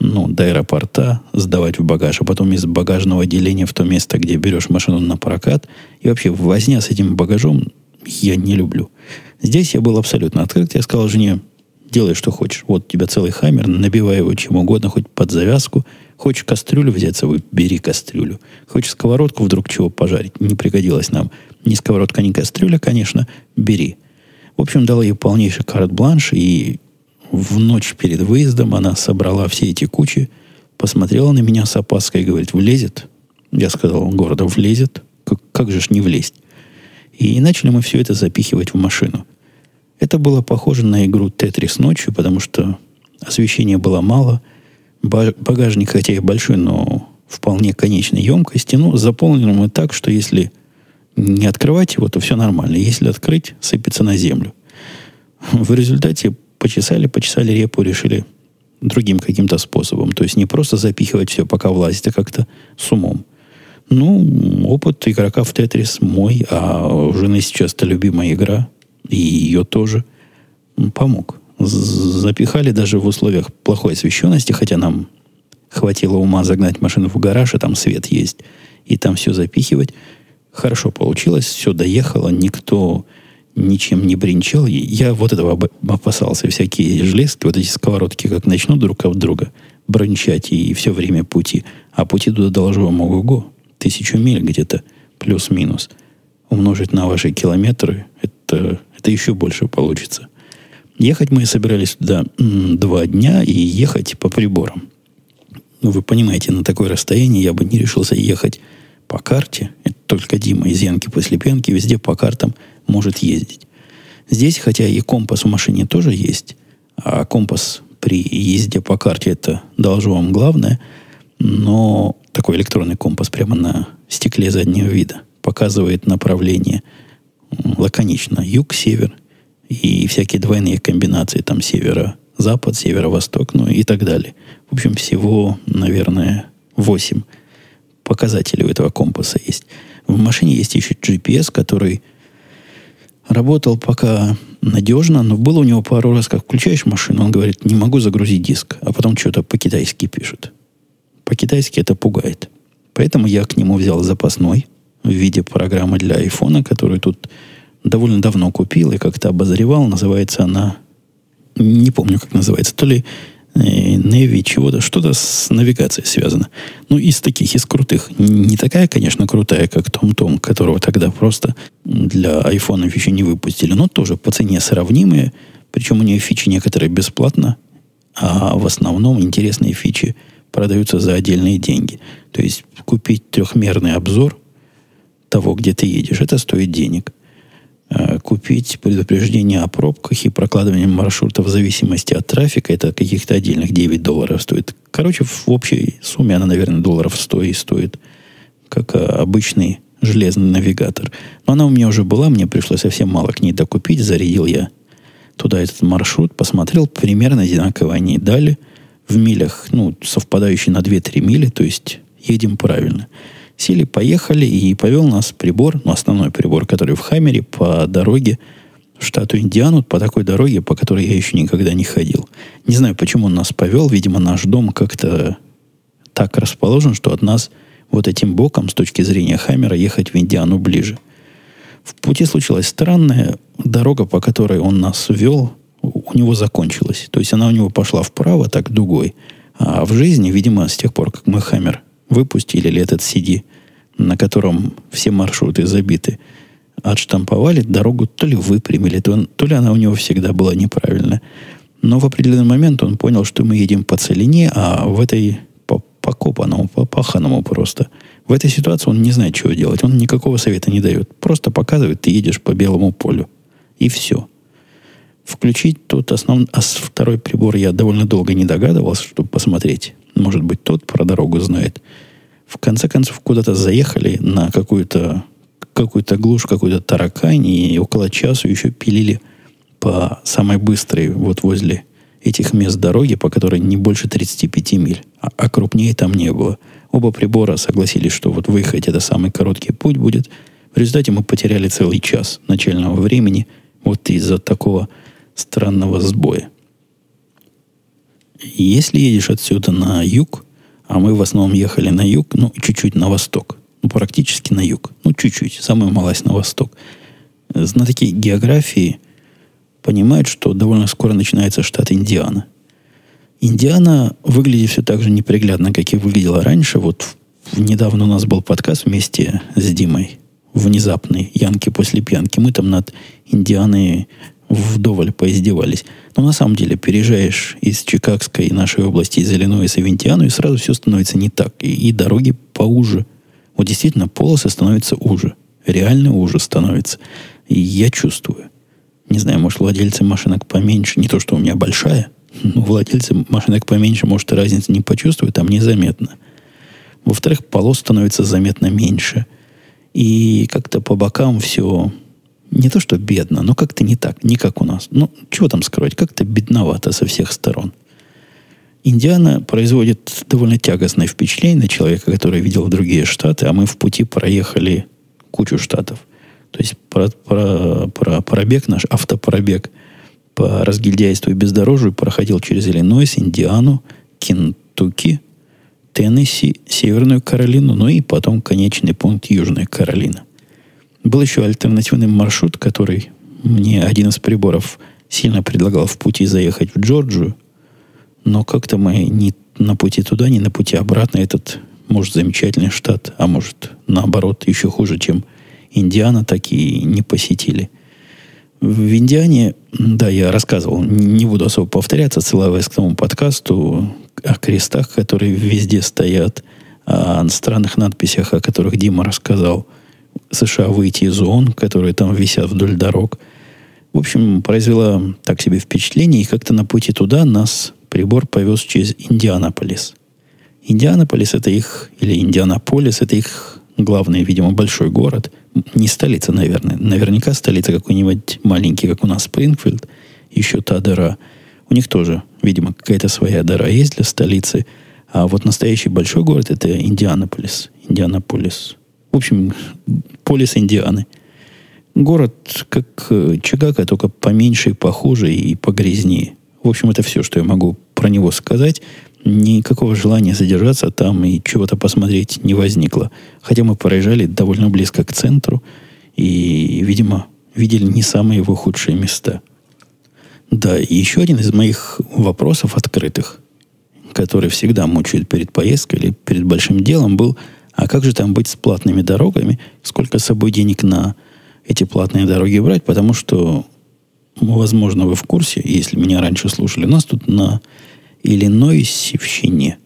ну, до аэропорта, сдавать в багаж, а потом из багажного отделения в то место, где берешь машину на прокат. И вообще возня с этим багажом я не люблю. Здесь я был абсолютно открыт. Я сказал жене, делай, что хочешь. Вот у тебя целый хаммер, набивай его чем угодно, хоть под завязку. Хочешь кастрюлю взять с собой, бери кастрюлю. Хочешь сковородку вдруг чего пожарить, не пригодилось нам. Ни сковородка, ни кастрюля, конечно, бери. В общем, дала ей полнейший карт-бланш, и в ночь перед выездом она собрала все эти кучи, посмотрела на меня с опаской и говорит, влезет? Я сказал, города влезет. Как, как же ж не влезть? И начали мы все это запихивать в машину. Это было похоже на игру Тетрис ночью, потому что освещения было мало. Багажник, хотя и большой, но вполне конечной емкости. Ну, заполнен мы так, что если не открывать его, то все нормально. Если открыть, сыпется на землю. В результате почесали, почесали репу, решили другим каким-то способом. То есть не просто запихивать все, пока влазит, а как-то с умом. Ну, опыт игрока в Тетрис мой, а у жены сейчас это любимая игра, и ее тоже помог. Запихали даже в условиях плохой освещенности, хотя нам хватило ума загнать машину в гараж, и там свет есть, и там все запихивать. Хорошо получилось, все доехало, никто ничем не бренчал. Я вот этого опасался. Всякие железки, вот эти сковородки, как начнут друг от друга брончать и все время пути. А пути туда должно ого-го. Тысячу миль где-то плюс-минус. Умножить на ваши километры, это, это еще больше получится. Ехать мы собирались туда два дня и ехать по приборам. Ну, вы понимаете, на такое расстояние я бы не решился ехать по карте. Это только Дима из Янки после Пенки везде по картам – может ездить. Здесь, хотя и компас в машине тоже есть, а компас при езде по карте это доложу вам главное, но такой электронный компас прямо на стекле заднего вида показывает направление лаконично. Юг, север и всякие двойные комбинации. Там севера-запад, северо-восток, ну и так далее. В общем, всего, наверное, 8 показателей у этого компаса есть. В машине есть еще GPS, который работал пока надежно, но было у него пару раз, как включаешь машину, он говорит, не могу загрузить диск, а потом что-то по-китайски пишет. По-китайски это пугает. Поэтому я к нему взял запасной в виде программы для айфона, которую тут довольно давно купил и как-то обозревал. Называется она, не помню, как называется, то ли Э, чего-то, что-то с навигацией связано. Ну, из таких, из крутых. Не такая, конечно, крутая, как Том-Том, которого тогда просто для айфонов еще не выпустили, но тоже по цене сравнимые. Причем у нее фичи некоторые бесплатно, а в основном интересные фичи продаются за отдельные деньги. То есть купить трехмерный обзор того, где ты едешь, это стоит денег – купить предупреждение о пробках и прокладывание маршрута в зависимости от трафика. Это каких-то отдельных 9 долларов стоит. Короче, в общей сумме она, наверное, долларов 100 и стоит, как э, обычный железный навигатор. Но она у меня уже была, мне пришлось совсем мало к ней докупить. Зарядил я туда этот маршрут, посмотрел, примерно одинаково они дали в милях, ну, совпадающие на 2-3 мили, то есть едем правильно. Сели, поехали, и повел нас прибор, ну, основной прибор, который в Хаммере, по дороге в штату Индиану, по такой дороге, по которой я еще никогда не ходил. Не знаю, почему он нас повел. Видимо, наш дом как-то так расположен, что от нас вот этим боком, с точки зрения Хаммера, ехать в Индиану ближе. В пути случилась странная дорога, по которой он нас вел, у него закончилась. То есть она у него пошла вправо, так дугой. А в жизни, видимо, с тех пор, как мы Хаммер выпустили, или этот CD, на котором все маршруты забиты, отштамповали, дорогу то ли выпрямили, то, то ли она у него всегда была неправильная. Но в определенный момент он понял, что мы едем по целине, а в этой по покопанному, по паханому просто. В этой ситуации он не знает, чего делать. Он никакого совета не дает. Просто показывает, ты едешь по белому полю. И все. Включить тот основной, а второй прибор я довольно долго не догадывался, чтобы посмотреть. Может быть, тот про дорогу знает. В конце концов, куда-то заехали на какую-то какую-то глушь, какую-то таракань, и около часу еще пилили по самой быстрой, вот возле этих мест дороги, по которой не больше 35 миль, а, а крупнее там не было. Оба прибора согласились, что вот выехать это самый короткий путь будет. В результате мы потеряли целый час начального времени вот из-за такого странного сбоя. Если едешь отсюда на юг, а мы в основном ехали на юг, ну, чуть-чуть на восток, ну, практически на юг, ну, чуть-чуть, самую малость на восток, знатоки географии понимают, что довольно скоро начинается штат Индиана. Индиана выглядит все так же неприглядно, как и выглядела раньше. Вот недавно у нас был подкаст вместе с Димой. Внезапный. Янки после пьянки. Мы там над Индианой вдоволь поиздевались. Но на самом деле переезжаешь из Чикагской нашей области, из Иллинойса в Индиану, и сразу все становится не так. И, и дороги поуже. Вот действительно, полосы становятся уже. Реально уже становится. И я чувствую. Не знаю, может, владельцы машинок поменьше, не то, что у меня большая, но владельцы машинок поменьше, может, и разницы не почувствуют, там незаметно. Во-вторых, полос становится заметно меньше. И как-то по бокам все не то что бедно, но как-то не так, не как у нас. Ну, чего там скрывать, как-то бедновато со всех сторон. Индиана производит довольно тягостное впечатление на человека, который видел другие штаты, а мы в пути проехали кучу штатов. То есть про, про, про пробег наш, автопробег по разгильдяйству и бездорожью проходил через Иллинойс, Индиану, Кентукки, Теннесси, Северную Каролину, ну и потом конечный пункт Южная Каролина. Был еще альтернативный маршрут, который мне один из приборов сильно предлагал в пути заехать в Джорджию, но как-то мы ни на пути туда, ни на пути обратно этот, может, замечательный штат, а может, наоборот, еще хуже, чем Индиана, так и не посетили. В Индиане, да, я рассказывал, не буду особо повторяться, ссылаясь к тому подкасту о крестах, которые везде стоят, о странных надписях, о которых Дима рассказал – США выйти из ООН, которые там висят вдоль дорог. В общем, произвела так себе впечатление, и как-то на пути туда нас прибор повез через Индианаполис. Индианаполис это их, или Индианаполис это их главный, видимо, большой город. Не столица, наверное. Наверняка столица какой-нибудь маленький, как у нас Спрингфилд. Еще та дыра. У них тоже, видимо, какая-то своя дыра есть для столицы. А вот настоящий большой город это Индианаполис. Индианаполис. В общем, полис Индианы. Город как э, Чикаго, только поменьше, и похуже и погрязнее. В общем, это все, что я могу про него сказать. Никакого желания задержаться там и чего-то посмотреть не возникло. Хотя мы проезжали довольно близко к центру и, видимо, видели не самые его худшие места. Да, и еще один из моих вопросов открытых, который всегда мучает перед поездкой или перед большим делом, был, а как же там быть с платными дорогами? Сколько с собой денег на эти платные дороги брать? Потому что возможно, вы в курсе, если меня раньше слушали, у нас тут на Иллинойсевщине,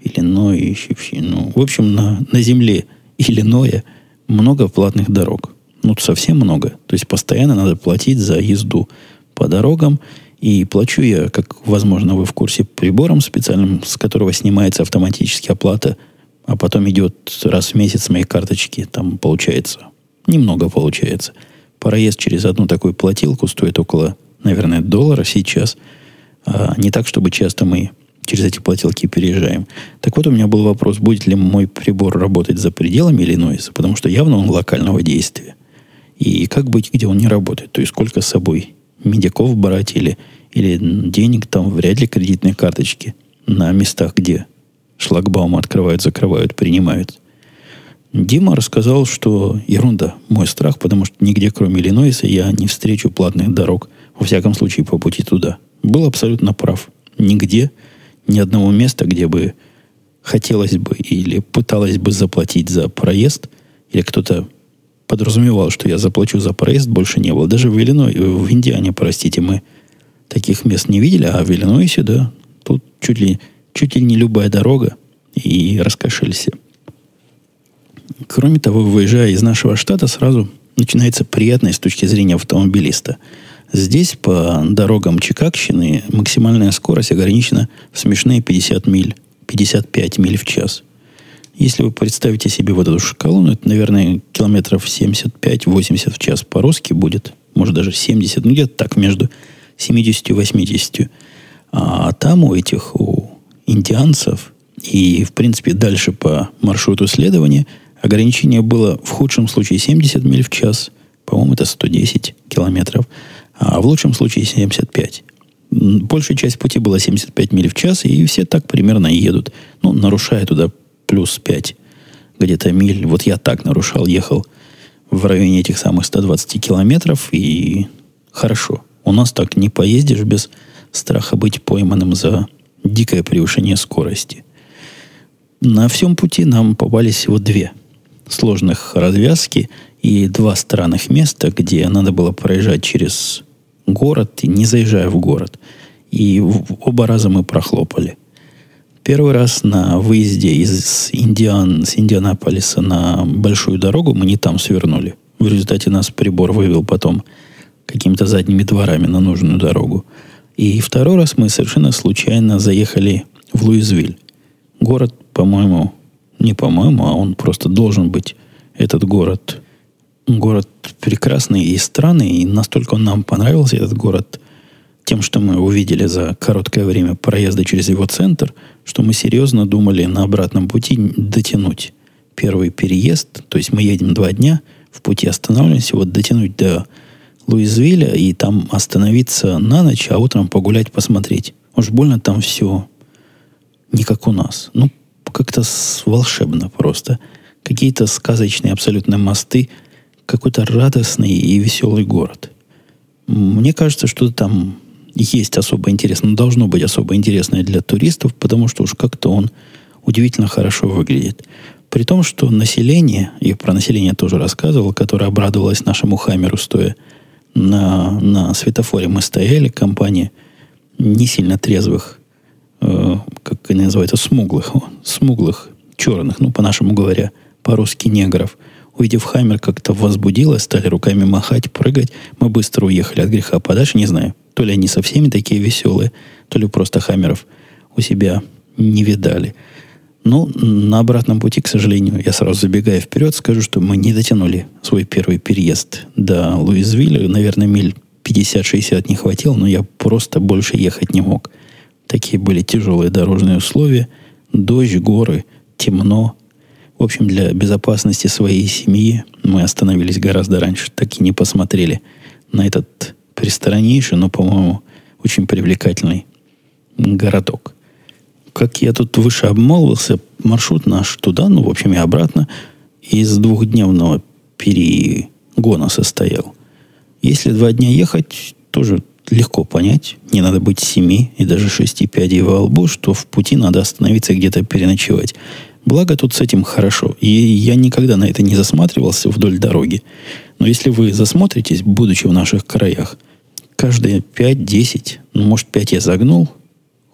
Иллинойсевщине, ну, в общем, на, на земле Иллиноя много платных дорог. Ну, совсем много. То есть постоянно надо платить за езду по дорогам. И плачу я, как, возможно, вы в курсе, прибором специальным, с которого снимается автоматически оплата, а потом идет раз в месяц с моей карточки. Там получается, немного получается – Проезд через одну такую платилку стоит около, наверное, доллара сейчас. А не так, чтобы часто мы через эти платилки переезжаем. Так вот, у меня был вопрос, будет ли мой прибор работать за пределами Иллинойса, потому что явно он локального действия. И как быть, где он не работает? То есть, сколько с собой медиков брать или, или денег там, вряд ли кредитные карточки на местах, где шлагбаумы открывают, закрывают, принимают. Дима рассказал, что ерунда, мой страх, потому что нигде, кроме Иллинойса, я не встречу платных дорог, во всяком случае, по пути туда. Был абсолютно прав. Нигде, ни одного места, где бы хотелось бы или пыталось бы заплатить за проезд, или кто-то подразумевал, что я заплачу за проезд, больше не было. Даже в Иллиной, в Индиане, простите, мы таких мест не видели, а в Иллинойсе, да, тут чуть ли, чуть ли не любая дорога, и раскошелься. Кроме того, выезжая из нашего штата, сразу начинается приятное с точки зрения автомобилиста. Здесь по дорогам Чикагщины максимальная скорость ограничена в смешные 50 миль, 55 миль в час. Если вы представите себе вот эту шкалу, ну, это, наверное, километров 75-80 в час по-русски будет. Может, даже 70, ну, где-то так, между 70 и 80. А там у этих, у индианцев и, в принципе, дальше по маршруту следования – Ограничение было в худшем случае 70 миль в час, по-моему, это 110 километров, а в лучшем случае 75. Большая часть пути была 75 миль в час, и все так примерно едут. Ну, нарушая туда плюс 5 где-то миль. Вот я так нарушал, ехал в районе этих самых 120 километров, и хорошо. У нас так не поездишь без страха быть пойманным за дикое превышение скорости. На всем пути нам попались всего две сложных развязки и два странных места, где надо было проезжать через город, не заезжая в город. И оба раза мы прохлопали. Первый раз на выезде из Индиан, с Индианаполиса на большую дорогу мы не там свернули. В результате нас прибор вывел потом какими-то задними дворами на нужную дорогу. И второй раз мы совершенно случайно заехали в Луизвиль. Город, по-моему, не по-моему, а он просто должен быть, этот город, город прекрасный и странный, и настолько он нам понравился, этот город, тем, что мы увидели за короткое время проезда через его центр, что мы серьезно думали на обратном пути дотянуть первый переезд, то есть мы едем два дня, в пути останавливаемся, вот дотянуть до Луизвилля и там остановиться на ночь, а утром погулять, посмотреть. Уж больно там все не как у нас. Ну, как-то волшебно просто. Какие-то сказочные абсолютно мосты, какой-то радостный и веселый город. Мне кажется, что там есть особо интересно, должно быть особо интересное для туристов, потому что уж как-то он удивительно хорошо выглядит. При том, что население, и про население тоже рассказывал, которое обрадовалось нашему Хамеру, стоя на, на светофоре мы стояли, компания не сильно трезвых э, как они называются, смуглых, смуглых, черных, ну, по-нашему говоря, по-русски негров. Увидев Хаммер, как-то возбудилась, стали руками махать, прыгать. Мы быстро уехали от греха подальше, не знаю. То ли они со всеми такие веселые, то ли просто хаммеров у себя не видали. Но на обратном пути, к сожалению, я сразу забегая вперед, скажу, что мы не дотянули свой первый переезд до Луизвилля. Наверное, миль 50-60 не хватило, но я просто больше ехать не мог. Такие были тяжелые дорожные условия. Дождь, горы, темно. В общем, для безопасности своей семьи мы остановились гораздо раньше. Так и не посмотрели на этот пристраннейший, но, по-моему, очень привлекательный городок. Как я тут выше обмолвился, маршрут наш туда, ну, в общем, и обратно, из двухдневного перегона состоял. Если два дня ехать, тоже легко понять. Не надо быть семи и даже шести пядей во лбу, что в пути надо остановиться где-то переночевать. Благо тут с этим хорошо. И я никогда на это не засматривался вдоль дороги. Но если вы засмотритесь, будучи в наших краях, каждые 5-10, ну, может, 5 я загнул,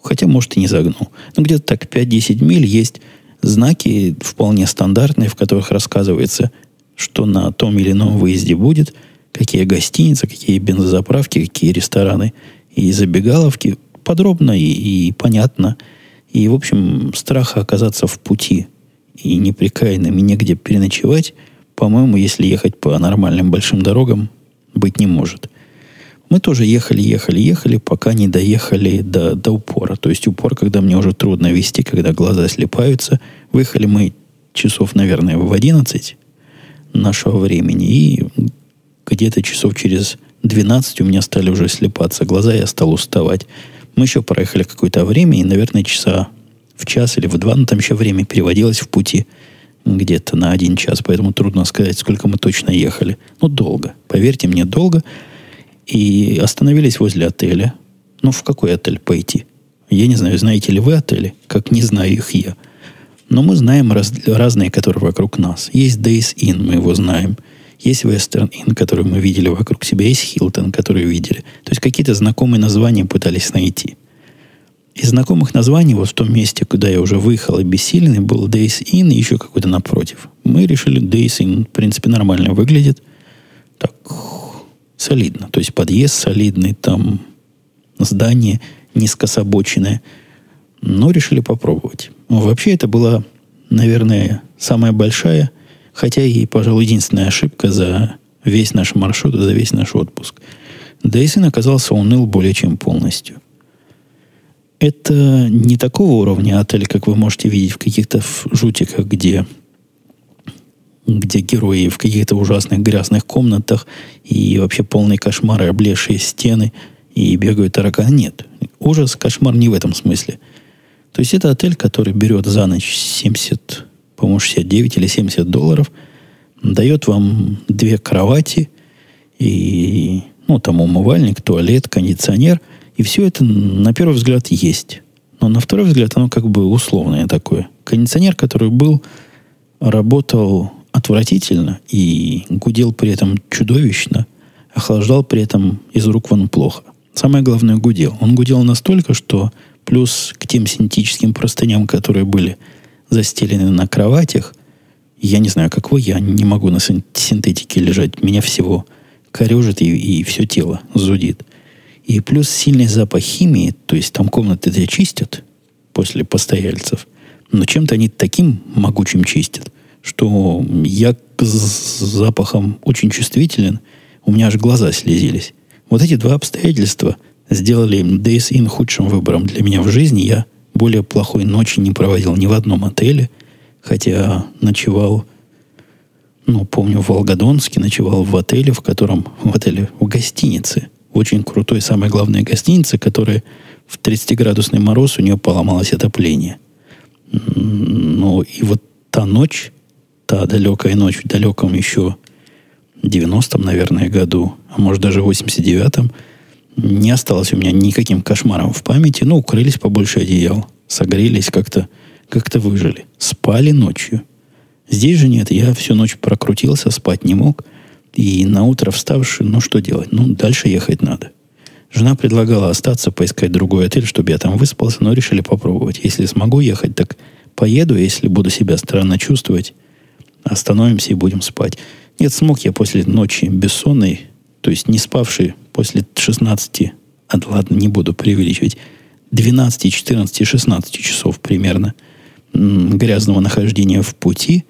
хотя, может, и не загнул. Но где-то так 5-10 миль есть знаки вполне стандартные, в которых рассказывается, что на том или ином выезде будет, какие гостиницы, какие бензозаправки, какие рестораны и забегаловки. Подробно и, и понятно. И, в общем, страха оказаться в пути и неприкаянным, и негде переночевать, по-моему, если ехать по нормальным большим дорогам, быть не может. Мы тоже ехали, ехали, ехали, пока не доехали до, до упора. То есть упор, когда мне уже трудно вести, когда глаза слепаются. Выехали мы часов, наверное, в 11 нашего времени. И где-то часов через 12 у меня стали уже слепаться глаза, я стал уставать. Мы еще проехали какое-то время, и, наверное, часа в час или в два, но там еще время переводилось в пути где-то на один час, поэтому трудно сказать, сколько мы точно ехали. Ну, долго. Поверьте мне, долго. И остановились возле отеля. Ну, в какой отель пойти? Я не знаю, знаете ли вы отели, как не знаю их я. Но мы знаем раз, разные, которые вокруг нас. Есть Days Inn, мы его знаем. Есть Western Inn, который мы видели вокруг себя. Есть Hilton, который видели. То есть какие-то знакомые названия пытались найти. Из знакомых названий вот в том месте, куда я уже выехал обессиленный, был Days Inn и еще какой-то напротив. Мы решили, Days Inn, в принципе, нормально выглядит. Так, солидно. То есть подъезд солидный, там здание низкособоченное. Но решили попробовать. Вообще это была, наверное, самая большая, хотя и, пожалуй, единственная ошибка за весь наш маршрут, за весь наш отпуск. Дейсон оказался уныл более чем полностью. Это не такого уровня отель, как вы можете видеть в каких-то жутиках, где, где герои в каких-то ужасных грязных комнатах и вообще полные кошмары, облезшие стены и бегают тараканы. Нет. Ужас, кошмар не в этом смысле. То есть это отель, который берет за ночь 70, по-моему, 69 или 70 долларов, дает вам две кровати и, ну, там умывальник, туалет, кондиционер – и все это, на первый взгляд, есть. Но на второй взгляд оно как бы условное такое. Кондиционер, который был, работал отвратительно и гудел при этом чудовищно, охлаждал при этом из рук вон плохо. Самое главное, гудел. Он гудел настолько, что плюс к тем синтетическим простыням, которые были застелены на кроватях, я не знаю, как вы, я не могу на синтетике лежать. Меня всего корежит и, и все тело зудит. И плюс сильный запах химии, то есть там комнаты эти чистят после постояльцев, но чем-то они таким могучим чистят, что я к запахам очень чувствителен, у меня аж глаза слезились. Вот эти два обстоятельства сделали Days Inn худшим выбором для меня в жизни. Я более плохой ночи не проводил ни в одном отеле, хотя ночевал, ну, помню, в Волгодонске, ночевал в отеле, в котором, в отеле, в гостинице – очень крутой, самой главной гостиницы, которая в 30-градусный мороз у нее поломалось отопление. Ну, и вот та ночь, та далекая ночь в далеком еще 90-м, наверное, году, а может даже 89-м, не осталось у меня никаким кошмаром в памяти. Ну, укрылись побольше одеял, согрелись как-то, как-то выжили. Спали ночью. Здесь же нет, я всю ночь прокрутился, спать не мог – и на утро вставший, ну что делать? Ну, дальше ехать надо. Жена предлагала остаться, поискать другой отель, чтобы я там выспался, но решили попробовать. Если смогу ехать, так поеду, если буду себя странно чувствовать, остановимся и будем спать. Нет, смог я после ночи бессонной, то есть не спавший после 16 а, ладно, не буду преувеличивать, 12, 14, 16 часов примерно грязного нахождения в пути,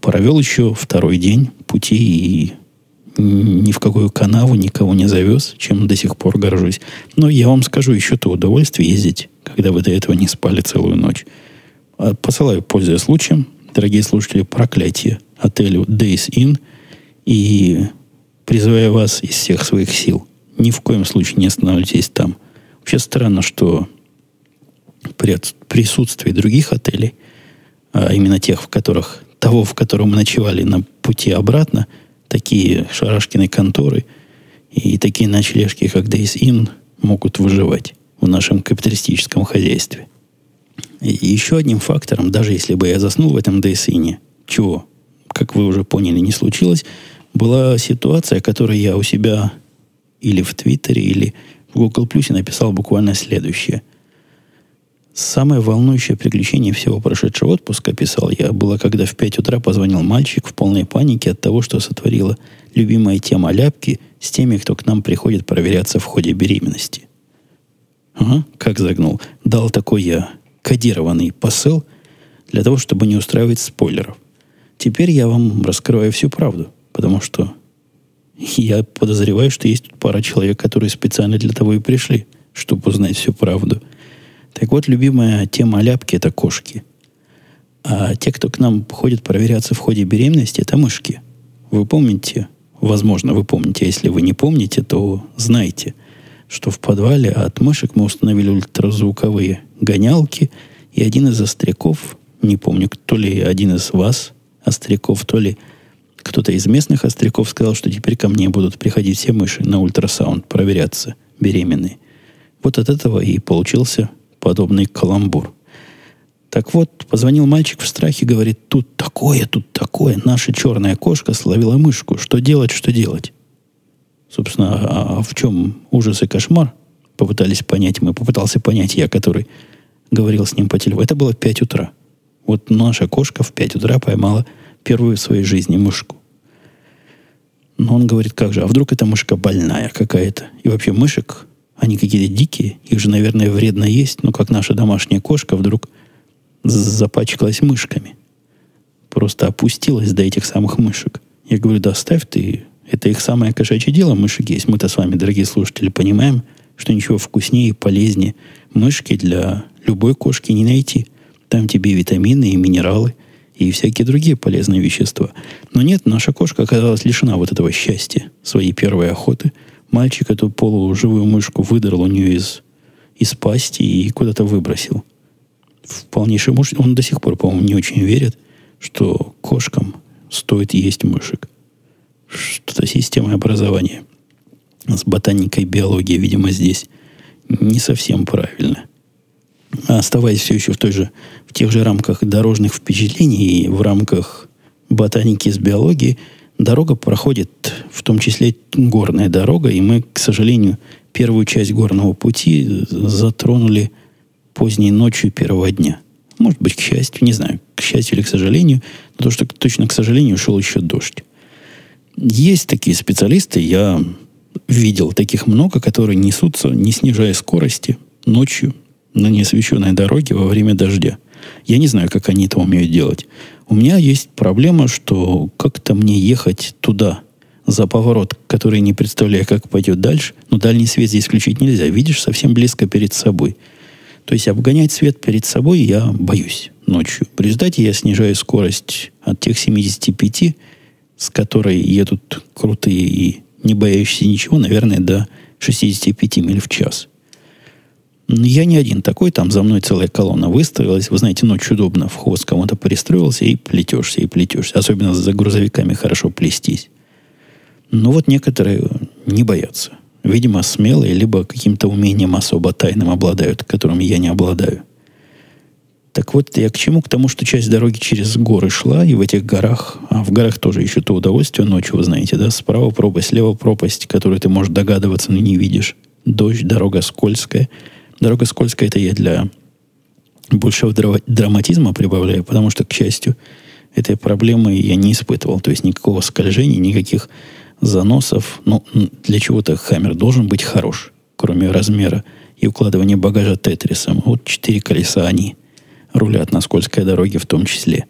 провел еще второй день пути и ни в какую канаву никого не завез, чем до сих пор горжусь. Но я вам скажу еще то удовольствие ездить, когда вы до этого не спали целую ночь. А, посылаю, пользуясь случаем, дорогие слушатели, проклятие отелю Days Inn и призываю вас из всех своих сил. Ни в коем случае не останавливайтесь там. Вообще странно, что при присутствии других отелей, а именно тех, в которых того, в котором мы ночевали на пути обратно, такие шарашкины конторы и такие ночлежки, как Days Inn, могут выживать в нашем капиталистическом хозяйстве. И еще одним фактором, даже если бы я заснул в этом Days Inn, чего, как вы уже поняли, не случилось, была ситуация, которую я у себя или в Твиттере, или в Google Plus написал буквально следующее – Самое волнующее приключение всего прошедшего отпуска, писал я, было, когда в 5 утра позвонил мальчик в полной панике от того, что сотворила любимая тема ляпки с теми, кто к нам приходит проверяться в ходе беременности. Ага, как загнул. Дал такой я кодированный посыл для того, чтобы не устраивать спойлеров. Теперь я вам раскрываю всю правду, потому что я подозреваю, что есть пара человек, которые специально для того и пришли, чтобы узнать всю правду – так вот, любимая тема ляпки – это кошки. А те, кто к нам ходит проверяться в ходе беременности, это мышки. Вы помните, возможно, вы помните, а если вы не помните, то знайте, что в подвале от мышек мы установили ультразвуковые гонялки, и один из остряков, не помню, то ли один из вас, остряков, то ли кто-то из местных остряков сказал, что теперь ко мне будут приходить все мыши на ультрасаунд проверяться беременные. Вот от этого и получился подобный каламбур. Так вот, позвонил мальчик в страхе, говорит, тут такое, тут такое, наша черная кошка словила мышку. Что делать, что делать? Собственно, а, а в чем ужас и кошмар? Попытались понять мы, попытался понять я, который говорил с ним по телефону. Это было 5 утра. Вот наша кошка в 5 утра поймала первую в своей жизни мышку. Но он говорит, как же, а вдруг эта мышка больная какая-то? И вообще мышек они какие-то дикие, их же, наверное, вредно есть, но как наша домашняя кошка вдруг запачкалась мышками. Просто опустилась до этих самых мышек. Я говорю, да оставь ты, это их самое кошачье дело, мышек есть. Мы-то с вами, дорогие слушатели, понимаем, что ничего вкуснее и полезнее мышки для любой кошки не найти. Там тебе витамины и минералы, и всякие другие полезные вещества. Но нет, наша кошка оказалась лишена вот этого счастья, своей первой охоты – Мальчик эту полуживую мышку выдрал у нее из, из пасти и куда-то выбросил. В полнейший муж. Он до сих пор, по-моему, не очень верит, что кошкам стоит есть мышек. Что-то система образования с ботаникой, биологией, видимо, здесь не совсем правильно. Оставаясь все еще в, той же, в тех же рамках дорожных впечатлений и в рамках ботаники с биологией, Дорога проходит, в том числе горная дорога, и мы, к сожалению, первую часть горного пути затронули поздней ночью первого дня. Может быть, к счастью, не знаю, к счастью или к сожалению, но то, что точно к сожалению шел еще дождь. Есть такие специалисты, я видел таких много, которые несутся, не снижая скорости, ночью на неосвещенной дороге во время дождя. Я не знаю, как они это умеют делать. У меня есть проблема, что как-то мне ехать туда, за поворот, который не представляю, как пойдет дальше, но дальний свет здесь включить нельзя. Видишь, совсем близко перед собой. То есть обгонять свет перед собой я боюсь ночью. В результате я снижаю скорость от тех 75, с которой едут крутые и не боящиеся ничего, наверное, до 65 миль в час. Я не один такой, там за мной целая колонна выставилась. Вы знаете, ночью удобно в хвост кому-то пристроился и плетешься, и плетешься. Особенно за грузовиками хорошо плестись. Но вот некоторые не боятся. Видимо, смелые, либо каким-то умением особо тайным обладают, которым я не обладаю. Так вот, я к чему? К тому, что часть дороги через горы шла, и в этих горах, а в горах тоже еще то удовольствие ночью, вы знаете, да, справа пропасть, слева пропасть, которую ты можешь догадываться, но не видишь. Дождь, дорога скользкая – Дорога скользкая, это я для большего драматизма прибавляю, потому что, к счастью, этой проблемы я не испытывал. То есть никакого скольжения, никаких заносов. Но ну, для чего-то хаммер должен быть хорош. кроме размера и укладывания багажа тетрисом. Вот четыре колеса они рулят на скользкой дороге в том числе.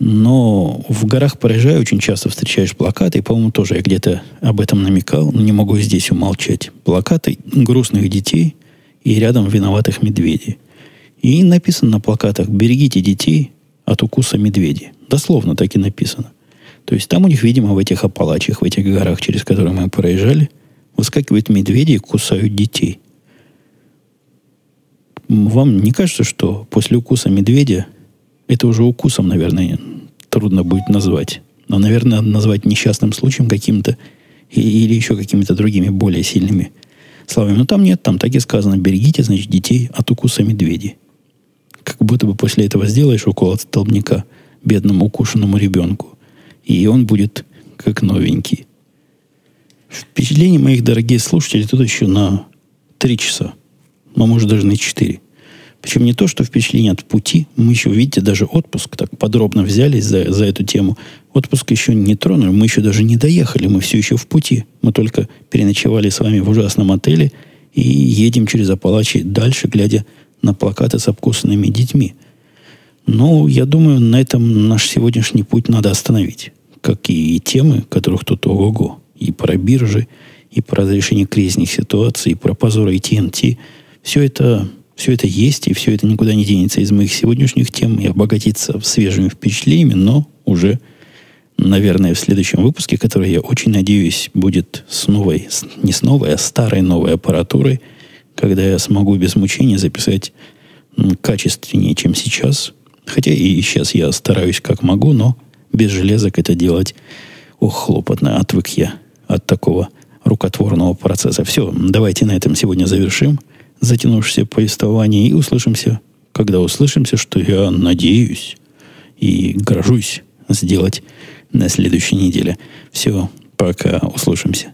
Но в горах проезжаю, очень часто встречаешь плакаты, и, по-моему, тоже я где-то об этом намекал, но не могу здесь умолчать. Плакаты грустных детей и рядом виноватых медведей. И написано на плакатах «Берегите детей от укуса медведей». Дословно так и написано. То есть там у них, видимо, в этих Апалачах, в этих горах, через которые мы проезжали, выскакивают медведи и кусают детей. Вам не кажется, что после укуса медведя, это уже укусом, наверное, трудно будет назвать, но, наверное, назвать несчастным случаем каким-то или еще какими-то другими более сильными словами. Но там нет, там так и сказано, берегите, значит, детей от укуса медведей как будто бы после этого сделаешь укол от столбняка бедному укушенному ребенку, и он будет как новенький. Впечатление моих дорогие слушатели тут еще на три часа, а может даже на четыре. Причем не то, что впечатление от пути. Мы еще, видите, даже отпуск так подробно взялись за, за эту тему. Отпуск еще не тронули, мы еще даже не доехали, мы все еще в пути. Мы только переночевали с вами в ужасном отеле и едем через Апалачи дальше, глядя на плакаты с обкусанными детьми. Но я думаю, на этом наш сегодняшний путь надо остановить. Как и темы, которых тут ого-го. И про биржи, и про разрешение кризисных ситуаций, и про позоры и TNT. Все это, все это есть, и все это никуда не денется из моих сегодняшних тем и обогатится свежими впечатлениями, но уже, наверное, в следующем выпуске, который, я очень надеюсь, будет с новой, не с новой, а старой новой аппаратурой – когда я смогу без мучения записать качественнее, чем сейчас. Хотя и сейчас я стараюсь как могу, но без железок это делать, ох, хлопотно, отвык я от такого рукотворного процесса. Все, давайте на этом сегодня завершим затянувшееся повествование и услышимся, когда услышимся, что я надеюсь и грожусь сделать на следующей неделе. Все, пока услышимся.